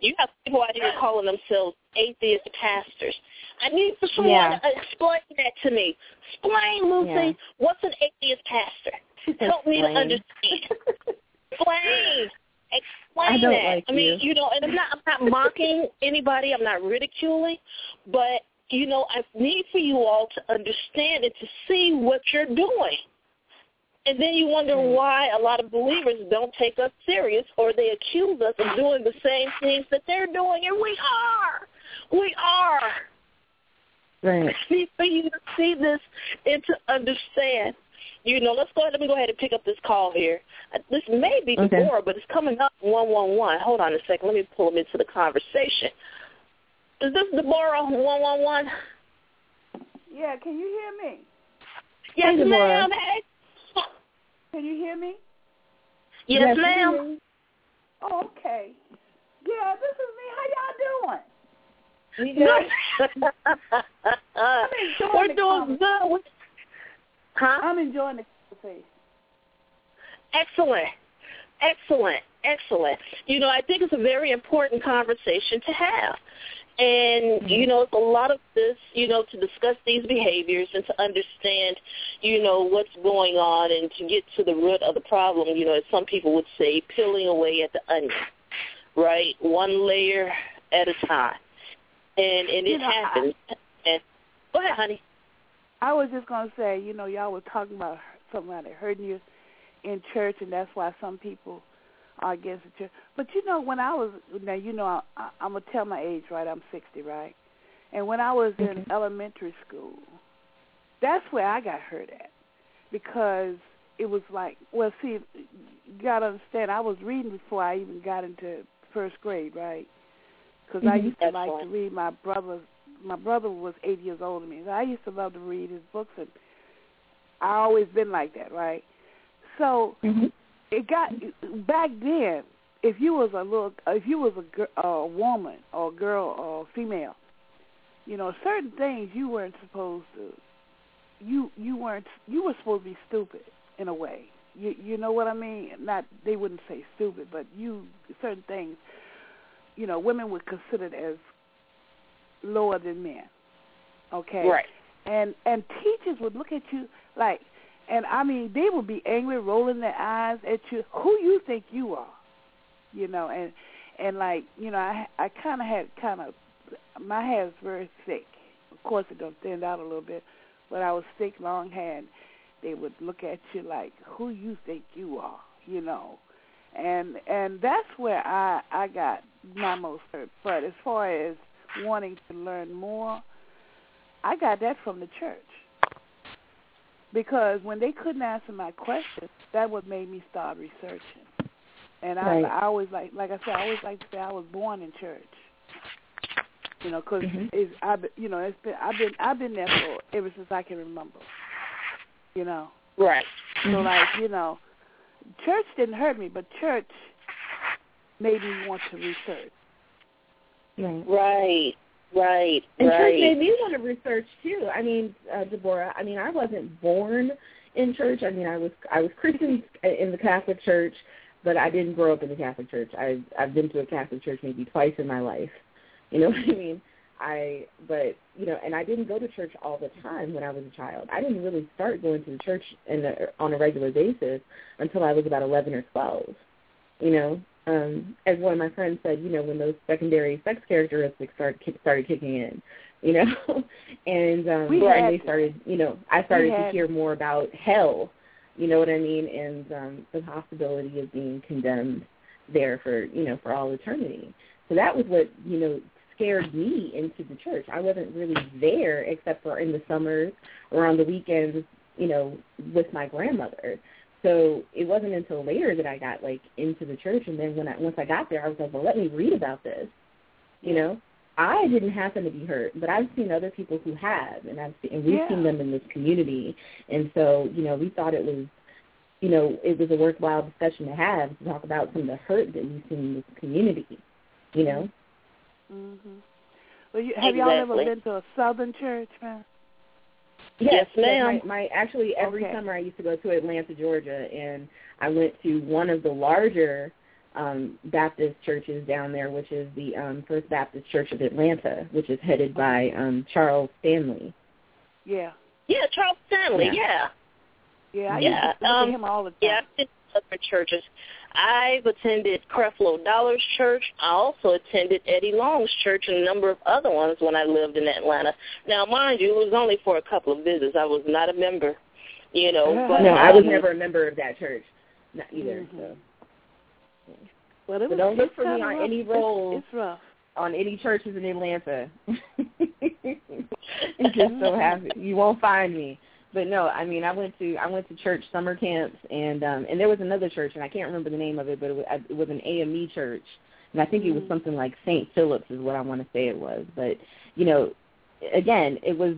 you have people out here calling themselves atheist pastors. I need for someone yeah. to explain that to me. Explain, Lucy, Yeah. what's an atheist pastor? Help me to understand. Explain. Explain I don't that. like I mean, you. you know, and I'm not I'm not mocking anybody, I'm not ridiculing, but you know, I need for you all to understand and to see what you're doing. And then you wonder why a lot of believers don't take us serious or they accuse us of doing the same things that they're doing and we are. We are. Right. need for you to see this and to understand. You know, let's go ahead. Let me go ahead and pick up this call here. Uh, This may be Okay. Deborah, but it's coming up one one one. Hold on a second. Let me pull him into the conversation. Is this Deborah one one one? Yeah, can you hear me? Yes, Hey, ma'am. Hey. Can you hear me? Yes, Yes, ma'am. Oh, okay. Yeah, this is me. How y'all doing? We good. We're doing good. Huh? I'm enjoying the conversation. Excellent. Excellent. Excellent. You know, I think it's a very important conversation to have. And, mm-hmm. you know, it's a lot of this, you know, to discuss these behaviors and to understand, you know, what's going on and to get to the root of the problem, you know, as some people would say, peeling away at the onion, right? One layer at a time. And and it You know, happens. and go ahead, honey. I was just gonna say, you know, y'all were talking about somebody hurting you in church, and that's why some people are against the church. But you know, when I was now, you know, I, I, I'm gonna tell my age, right? I'm 60, right? And when I was in elementary school, that's where I got hurt at because it was like, well, see, you gotta understand, I was reading before I even got into first grade, right? Because I Mhm. used to That's like right. to read my brother's my brother was eight years older than me. So I used to love to read his books, and I always been like that, right? So Mhm. It got back then. If you was a little, if you was a, a woman or a girl or a female, you know, certain things you weren't supposed to. You you weren't you were supposed to be stupid in a way. You you know what I mean? Not they wouldn't say stupid, but you certain things. You know, women were considered as lower than men. Okay. Right. And and teachers would look at you like, and I mean they would be angry, rolling their eyes at you. Who you think you are? You know, and and like you know, I I kind of had kind of my hair is very thick. Of course, it don't stand out a little bit, but I was thick, long hair. And they would look at you like, who you think you are? You know, and and that's where I I got my most hurt. But as far as wanting to learn more, I got that from the church. Because when they couldn't answer my questions, that what made me start researching. And I, Right. I always like, like I said, I always like to say I was born in church. You know, because Mhm. it's, been- you know, it's been, I've been, I've been there for ever since I can remember. You know, Right. so like, you know, church didn't hurt me, but church made me want to research. Right. Right. Right. And church right. made me want to research too. I mean, uh, Deborah. I mean, I wasn't born in church. I mean, I was I was Christian in the Catholic Church, but I didn't grow up in the Catholic Church. I I've been to a Catholic church maybe twice in my life. You know what I mean? I but you know, and I didn't go to church all the time when I was a child. I didn't really start going to the church in the, on a regular basis until I was about eleven or twelve. You know, um, as one of my friends said, you know, when those secondary sex characteristics start, kick, started kicking in, you know, and um, We and they started, you know, I started to had hear more about hell. You know what I mean, and um, the possibility of being condemned there for you know for all eternity. So that was what you know scared me into the church. I wasn't really there except for in the summers or on the weekends, you know, with my grandmother. So it wasn't until later that I got like into the church, and then when I once I got there, I was like, well, let me read about this. You know, I didn't happen to be hurt, but I've seen other people who have, and I've seen, and we've Yeah. seen them in this community, and so you know, we thought it was, you know, it was a worthwhile discussion to have to talk about some of the hurt that we've seen in this community. You know. Mhm. Well, you, have y'all ever been to a Southern church, man? Yes, ma'am. My, my actually every Okay. summer I used to go to Atlanta, Georgia, and I went to one of the larger um Baptist churches down there, which is the um First Baptist Church of Atlanta, which is headed by um Charles Stanley. Yeah. Yeah, Charles Stanley. Yeah. Yeah, I Yeah, used to um, him all the time. Yeah, I've been to other churches. I've attended Creflo Dollar's church. I also attended Eddie Long's church and a number of other ones when I lived in Atlanta. Now, mind you, it was only for a couple of visits. I was not a member, you know. But, No, I was never a member of that church. Not either. Mhm. So Well, it So was, don't look for me on rough. any It's- roles. It's, on any churches in Atlanta. it just so happens you won't find me. But no, I mean I went to I went to church summer camps and um and there was another church and I can't remember the name of it, but it was, it was an AME church and I think it was Mhm. something like St. Philip's is what I want to say it was. But you know, again, it was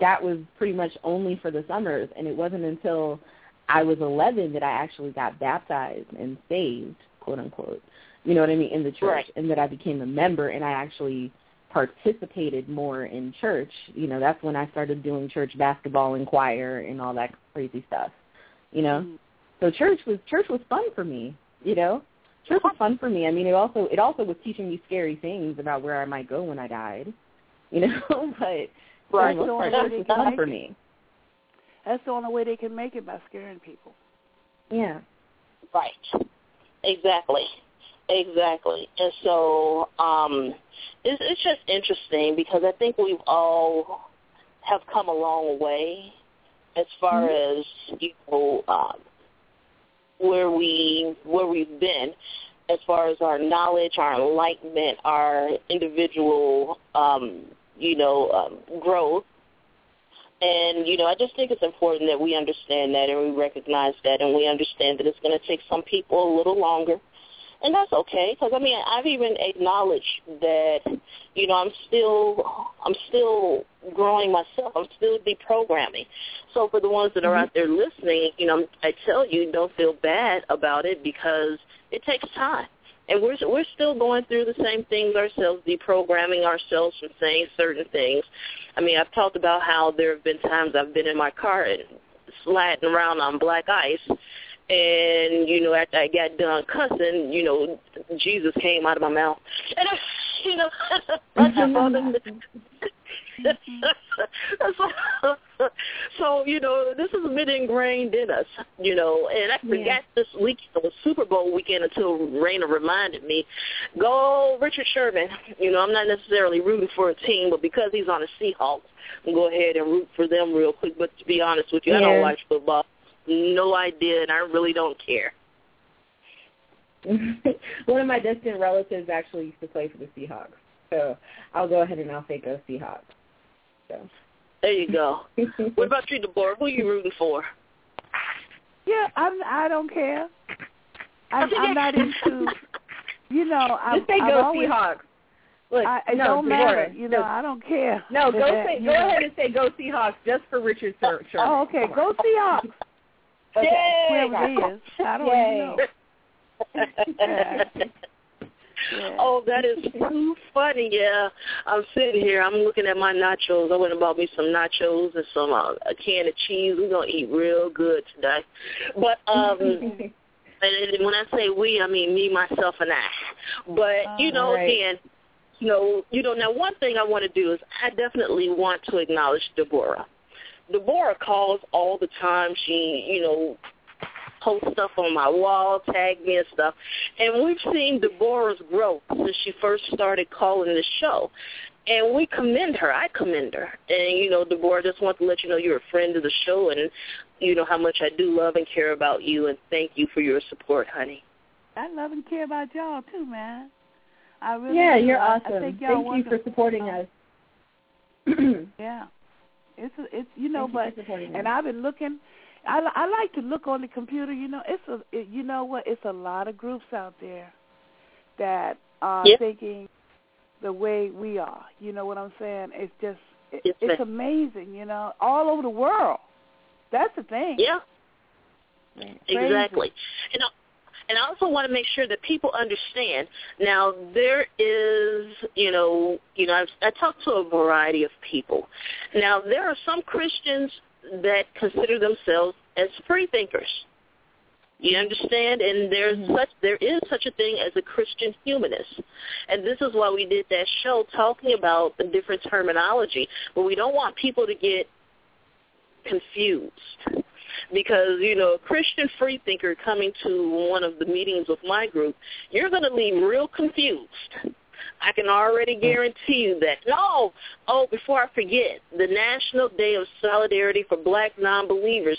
that was pretty much only for the summers and it wasn't until I was 11 that I actually got baptized and saved, quote unquote. You know what I mean in the church Right. and that I became a member and I actually participated more in church, you know, that's when I started doing church basketball and choir and all that crazy stuff. You know? Mm-hmm. So church was church was fun for me, you know? Church was fun for me. I mean it also it also was teaching me scary things about where I might go when I died. You know, but for Right. the most part, church was fun for me. That's the only way they can make it by scaring people. Yeah. Right. Exactly. Exactly. And so um it's it's just interesting because I think we've all have come a long way as far as you know um where we where we've been as far as our knowledge, our enlightenment, our individual um, you know, um, growth. And, you know, I just think it's important that we understand that and we recognize that and we understand that it's going to take some people a little longer. And that's okay because, I mean, I've even acknowledged that, you know, I'm still, I'm still growing myself. I'm still deprogramming. So for the ones that are out mm-hmm. there listening, you know, I tell you, don't feel bad about it because it takes time and we're we're still going through the same things ourselves, deprogramming ourselves from saying certain things. I mean, I've talked about how there have been times I've been in my car and sliding around on black ice, and you know, after I got done cussing, you know, Jesus came out of my mouth, and I, you know, so, so you know this has been ingrained in us, you know, and I forgot Yeah. this week was Super Bowl weekend until Raina reminded me. Go Richard Sherman. You know, I'm not necessarily rooting for a team, but because he's on the Seahawks, I'm go ahead and root for them real quick. But to be honest with you, I don't watch football. No idea, and I really don't care. One of my distant relatives actually used to play for the Seahawks. So I'll go ahead and I'll say go Seahawks. So There you go. what about you, Deborah? Who are you rooting for? Yeah, I'm. I don't care. I'm, I'm not into. You know, I'm. Just say I've go always, Seahawks. Look, I, it no, don't Deborah, matter. You know, no, I don't care. no, go say, go know. ahead and say go Seahawks just for Richard Sher- Sherman. Oh, okay. Go Seahawks. Okay. Whoever it is, I don't Yay. even know. Yeah. Oh, that is too funny. Yeah, I'm sitting here. I'm looking at my nachos. I went and bought me some nachos and some uh, a can of cheese. We're gonna eat real good today. But um, and and when I say we, I mean me, myself, and I. But you know, Right. again, you know, you know. Now, one thing I want to do is I definitely want to acknowledge Deborah. Deborah calls all the time. She, you know, post stuff on my wall, tag me and stuff. And we've seen Deborah's growth since she first started calling the show. And we commend her. I commend her. And, you know, Deborah, just want to let you know you're a friend of the show and you know how much I do love and care about you and thank you for your support, honey. I love and care about y'all too, man. I really yeah, do. you're awesome. I think y'all Thank you for supporting us. Yeah, it's a, it's you know, Thank but for supporting and. I've been looking. I I like to look on the computer. You know, it's a it, you know what? It's a lot of groups out there that are Yeah. thinking the way we are. You know what I'm saying? It's just it, Yes, it's ma'am. amazing. You know, all over the world. That's the thing. Yeah, Crazy. exactly. And I, and I also want to make sure that people understand. Now there is, you know, you know, I've, I talked to a variety of people. Now there are some Christians that consider themselves as free thinkers. You understand? And there's such there is such a thing as a Christian humanist. And this is why we did that show talking about the different terminology. But we don't want people to get confused because you know a christian free thinker coming to one of the meetings with my group you're going to leave real confused. I can already mm-hmm. guarantee you that. No! Oh before i forget the national day of solidarity for black non-believers.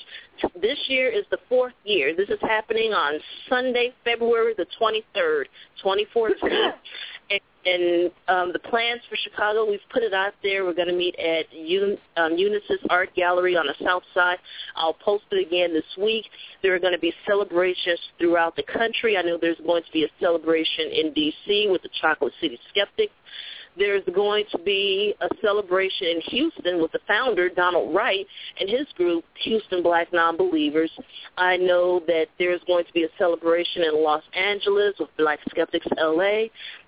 This year is the fourth year. This is happening on sunday february the 23rd 2014 and, and um, the plans for Chicago, we've put it out there. We're going to meet at Un- um, Unisys Art Gallery on the South Side. I'll post it again this week. There are going to be celebrations throughout the country. I know there's going to be a celebration in D.C. with the Chocolate City Skeptics. There's going to be a celebration in Houston with the founder, Donald Wright, and his group, Houston Black Nonbelievers. I know that there's going to be a celebration in Los Angeles with Black Skeptics LA,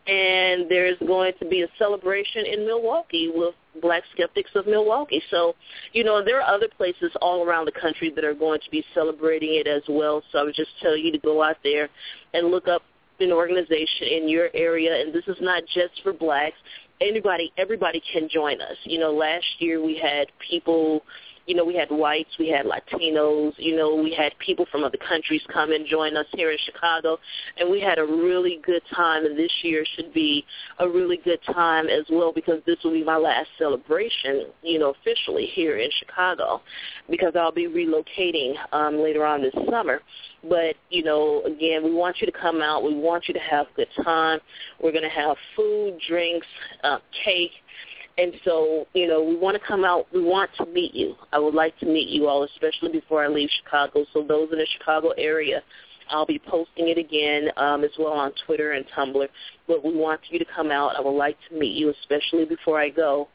and there's going to be a celebration in Milwaukee with Black Skeptics of Milwaukee. So, you know, there are other places all around the country that are going to be celebrating it as well. So I would just tell you to go out there and look up an organization in your area, and this is not just for blacks. Anybody, everybody can join us. You know, last year we had people you know, we had whites, we had Latinos, you know, we had people from other countries come and join us here in Chicago, and we had a really good time, and this year should be a really good time as well because this will be my last celebration, you know, officially here in Chicago because I'll be relocating um, later on this summer. But, you know, again, we want you to come out. We want you to have a good time. We're going to have food, drinks, uh, cake, and so, you know, we want to come out. We want to meet you. I would like to meet you all, especially before I leave Chicago. So those in the Chicago area, I'll be posting it again um, as well on Twitter and Tumblr. But we want you to come out. I would like to meet you, especially before I go,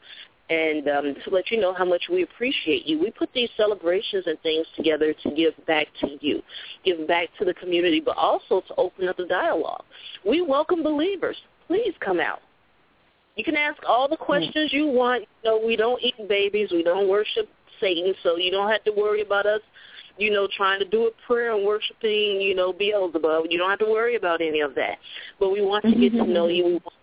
and um, to let you know how much we appreciate you. We put these celebrations and things together to give back to you, give back to the community, but also to open up the dialogue. We welcome believers. Please come out. You can ask all the questions you want. You know, we don't eat babies. We don't worship Satan, so you don't have to worry about us, you know, trying to do a prayer and worshiping, you know, Beelzebub. You don't have to worry about any of that. But we want to get to know you. We want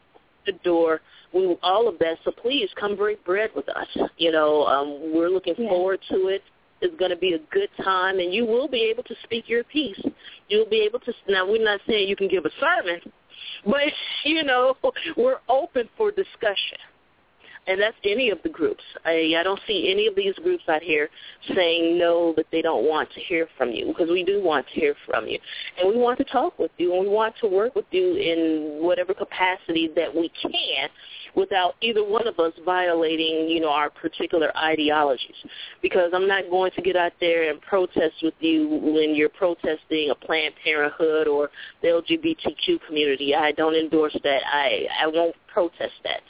to adore we all of that. So please come break bread with us. You know, um, we're looking yeah. forward to it. It's going to be a good time, and you will be able to speak your piece. You'll be able to. Now, we're not saying you can give a sermon, but, you know, we're open for discussion. And that's any of the groups. I, I don't see any of these groups out here saying no that they don't want to hear from you because we do want to hear from you. And we want to talk with you and we want to work with you in whatever capacity that we can without either one of us violating, you know, our particular ideologies. Because I'm not going to get out there and protest with you when you're protesting a Planned Parenthood or the LGBTQ community. I don't endorse that. I I won't protest that.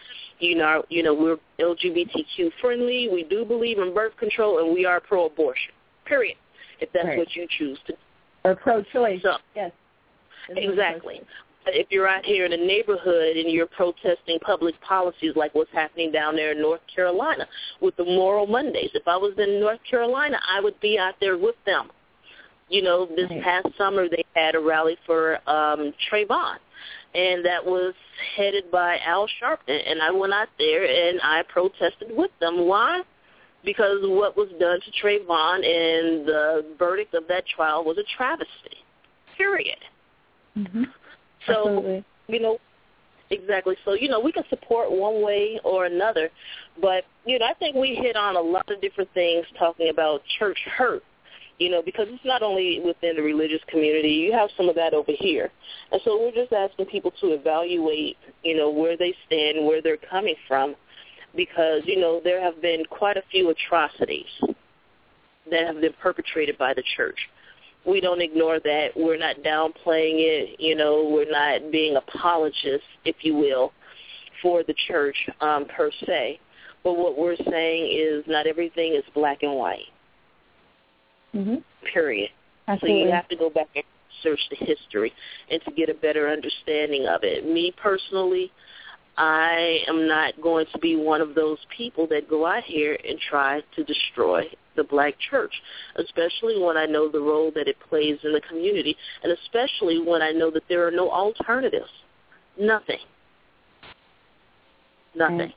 You know, you know, we're LGBTQ friendly. We do believe in birth control, and we are pro-abortion. Period. If that's right. what you choose to. Or pro-choice. So, yes. Exactly if you're out here in a neighborhood and you're protesting public policies like what's happening down there in North Carolina with the Moral Mondays, if I was in North Carolina, I would be out there with them. You know, this right. past summer they had a rally for um Trayvon, and that was headed by Al Sharpton, and I went out there and I protested with them. Why? Because what was done to Trayvon and the verdict of that trial was a travesty. Period. Mm-hmm. So, Absolutely. you know, exactly. So, you know, we can support one way or another, but, you know, I think we hit on a lot of different things talking about church hurt, you know, because it's not only within the religious community. You have some of that over here. And so we're just asking people to evaluate, you know, where they stand, where they're coming from, because, you know, there have been quite a few atrocities that have been perpetrated by the church we don't ignore that. We're not downplaying it. You know, we're not being apologists, if you will, for the church um, per se. But what we're saying is not everything is black and white. Mm-hmm. Period. Absolutely. So you have to go back and search the history and to get a better understanding of it. Me personally, I am not going to be one of those people that go out here and try to destroy the black church, especially when I know the role that it plays in the community, and especially when I know that there are no alternatives. Nothing. Nothing.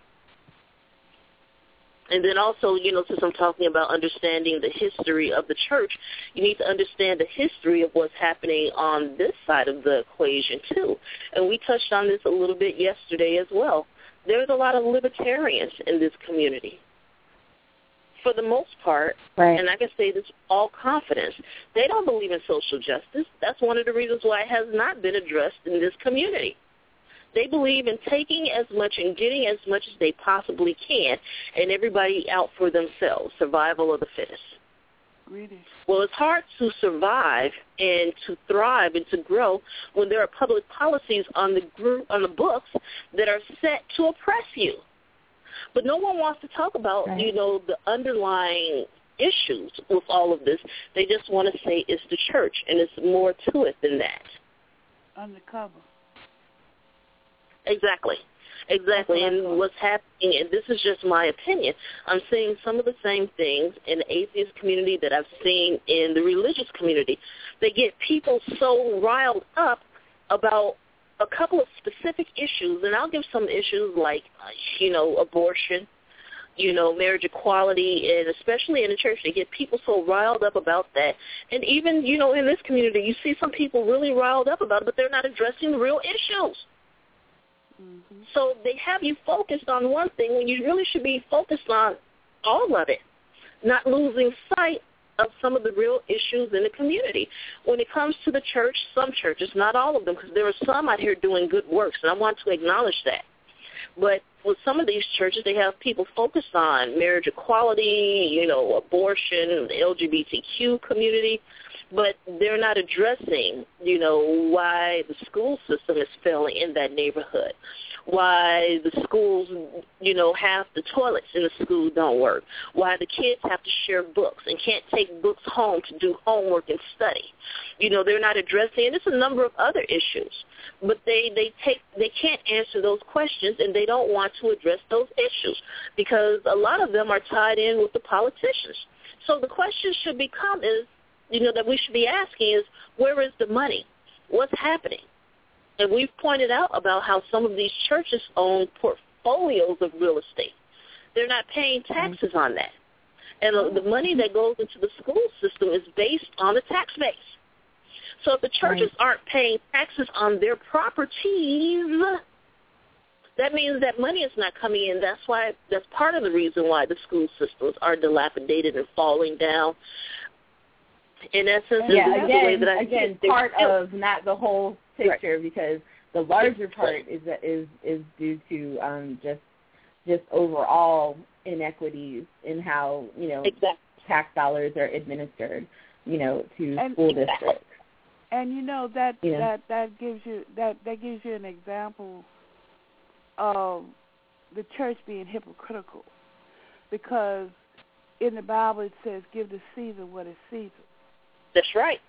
And then also, you know, since I'm talking about understanding the history of the church, you need to understand the history of what's happening on this side of the equation too. And we touched on this a little bit yesterday as well. There's a lot of libertarians in this community for the most part, right. and I can say this all confidence, they don't believe in social justice. That's one of the reasons why it has not been addressed in this community. They believe in taking as much and getting as much as they possibly can, and everybody out for themselves, survival of the fittest. Well, it's hard to survive and to thrive and to grow when there are public policies on the group on the books that are set to oppress you. But no one wants to talk about, Right. you know, the underlying issues with all of this. They just want to say it's the church, and it's more to it than that. Undercover. Exactly. Exactly. That's what I And what's happening, and this is just my opinion, I'm seeing some of the same things in the atheist community that I've seen in the religious community. They get people so riled up about a couple of specific issues, and I'll give some issues like, uh, you know, abortion, you know, marriage equality, and especially in the church, they get people so riled up about that. And even, you know, in this community, you see some people really riled up about it, but they're not addressing the real issues. Mm-hmm. So they have you focused on one thing when you really should be focused on all of it, not losing sight of some of the real issues in the community. When it comes to the church, some churches, not all of them, because there are some out here doing good works, and I want to acknowledge that. But with some of these churches, they have people focused on marriage equality, you know, abortion, the LGBTQ community, but they're not addressing, you know, why the school system is failing in that neighborhood, why the schools, you know, half the toilets in the school don't work, why the kids have to share books and can't take books home to do homework and study. You know, they're not addressing, and there's a number of other issues, but they they take they can't answer those questions, and they don't want to address those issues because a lot of them are tied in with the politicians. So the question should become is you know, that we should be asking is where is the money? What's happening? And we've pointed out about how some of these churches own portfolios of real estate. They're not paying mm-hmm. taxes on that. And the- the money that goes into the school system is based on the tax base. So if the churches aren't paying taxes on their properties, that means that money is not coming in. That's why that's part of the reason why the school systems are dilapidated and falling down in essence, yeah, this is the way again, that I again, part still- of not the whole picture because the larger part is is is due to um, just just overall inequities in how you know exactly. tax dollars are administered, you know, to And- school Exactly. districts. And you know that Yeah. that that gives you that that gives you an example of the church being hypocritical, because in the Bible it says, "Give to Caesar what is Caesar." That's right.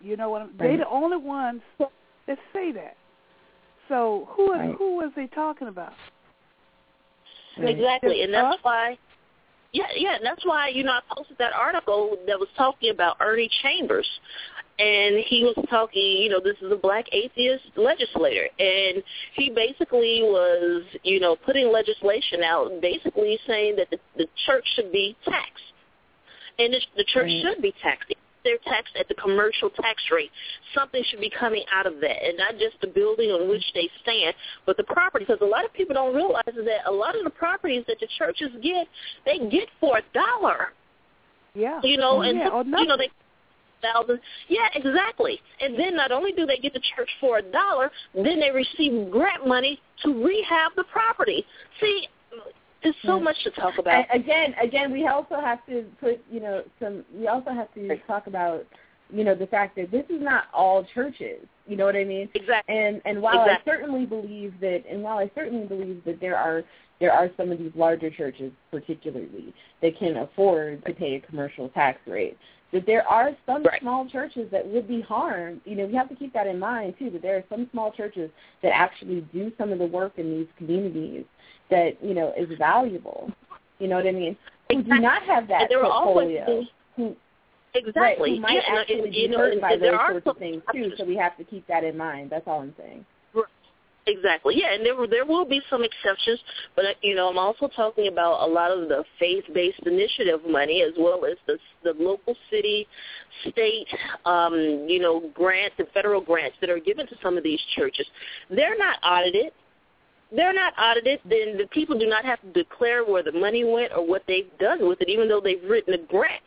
You know what? I'm, Right. They're the only ones that say that. So who Right. who was they talking about? Right. Exactly, and that's Us? why. Yeah, yeah, and that's why you know I posted that article that was talking about Ernie Chambers, and he was talking. You know, this is a black atheist legislator, and he basically was, you know, putting legislation out, basically saying that the, the church should be taxed, and the, the church Right. should be taxed. They're taxed at the commercial tax rate. Something should be coming out of that, and not just the building on which they stand, but the property. Because a lot of people don't realize that a lot of the properties that the churches get, they get for a dollar. Yeah. You know, Oh, and yeah, or oh, you know they thousand. Yeah, exactly. And then not only do they get the church for a dollar, then they receive grant money to rehab the property. See, there's so Yeah. much to talk about. And again, again, we also have to put, you know, some. We also have to talk about, you know, the fact that this is not all churches. You know what I mean? exactly. And and while Exactly. I certainly believe that, and while I certainly believe that there are there are some of these larger churches, particularly, that can afford to pay a commercial tax rate. That there are some Right. small churches that would be harmed. You know, we have to keep that in mind too. That there are some small churches that actually do some of the work in these communities that you know is valuable. You know what I mean? Who do not have that there portfolio. be- Who, Exactly. Right, who might yeah, actually and, be know, hurt by those are sorts of things too. So we have to keep that in mind. That's all I'm saying. Exactly. Yeah, and there there will be some exceptions, but uh, you know I'm also talking about a lot of the faith-based initiative money as well as the the local city, state, um, you know grants and federal grants that are given to some of these churches. They're not audited. They're not audited. Then the people do not have to declare where the money went or what they've done with it, even though they've written a grant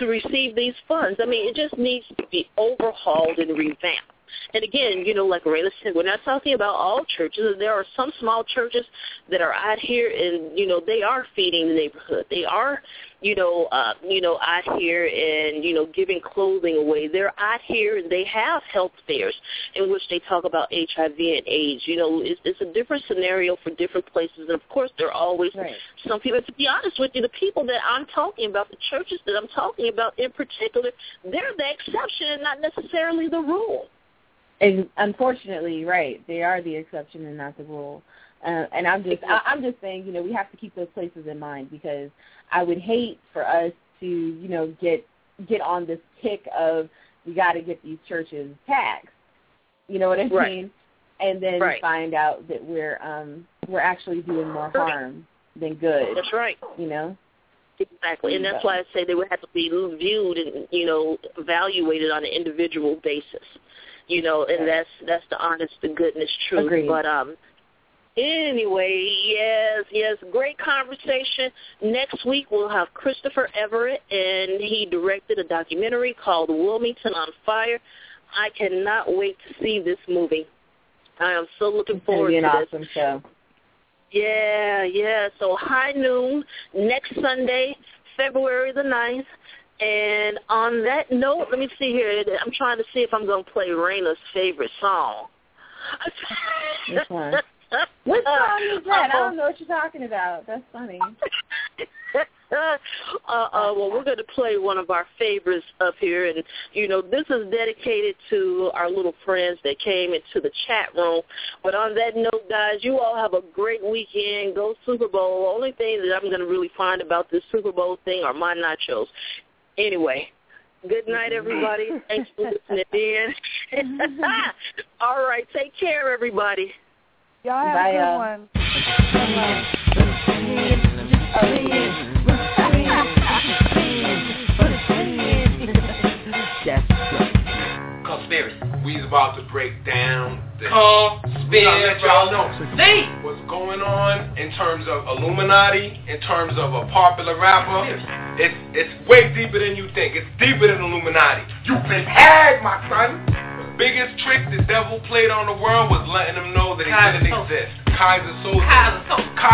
to receive these funds. I mean, it just needs to be overhauled and revamped. And again, you know, like Raina said, we're not talking about all churches. There are some small churches that are out here, and you know, they are feeding the neighborhood. They are, you know, uh, you know, out here and you know, giving clothing away. They're out here and they have health fairs in which they talk about HIV and AIDS. You know, it's, it's a different scenario for different places, and of course, there are always Right. some people. To be honest with you, the people that I'm talking about, the churches that I'm talking about in particular, they're the exception and not necessarily the rule. And unfortunately, right, they are the exception and not the rule. Uh, and I'm just, I, I'm just saying, you know, we have to keep those places in mind because I would hate for us to, you know, get get on this kick of we got to get these churches taxed. You know what I Right. mean? And then Right. find out that we're um we're actually doing more harm than good. That's right. You know? Exactly, and that's why I say they would have to be viewed and you know evaluated on an individual basis. You know, and that's that's the honest the goodness truth. Agreed. But um, anyway, yes, yes, great conversation. Next week we'll have Christopher Everett, and he directed a documentary called Wilmington on Fire. I cannot wait to see this movie. I am so looking forward be an to this. awesome show. Yeah, yeah. So high noon next Sunday, February the ninth. And on that note, let me see here. I'm trying to see if I'm going to play Raina's favorite song. Which one? What song is that? I don't know what you're talking about. That's funny. uh, uh, well, we're going to play one of our favorites up here, and you know this is dedicated to our little friends that came into the chat room. But on that note, guys, you all have a great weekend. Go Super Bowl. Only thing that I'm going to really find about this Super Bowl thing are my nachos. Anyway, good mm-hmm. night, everybody. Thanks for listening in. all right, take care, everybody. Y'all have Bye, a good y'all. one. About to break down the. We gotta let y'all know See? what's going on in terms of Illuminati, in terms of a popular rapper. It's it's way deeper than you think. It's deeper than Illuminati. You've been had, my son. The biggest trick the devil played on the world was letting them know that he Keyser didn't exist. Keyser Söze. Keyser.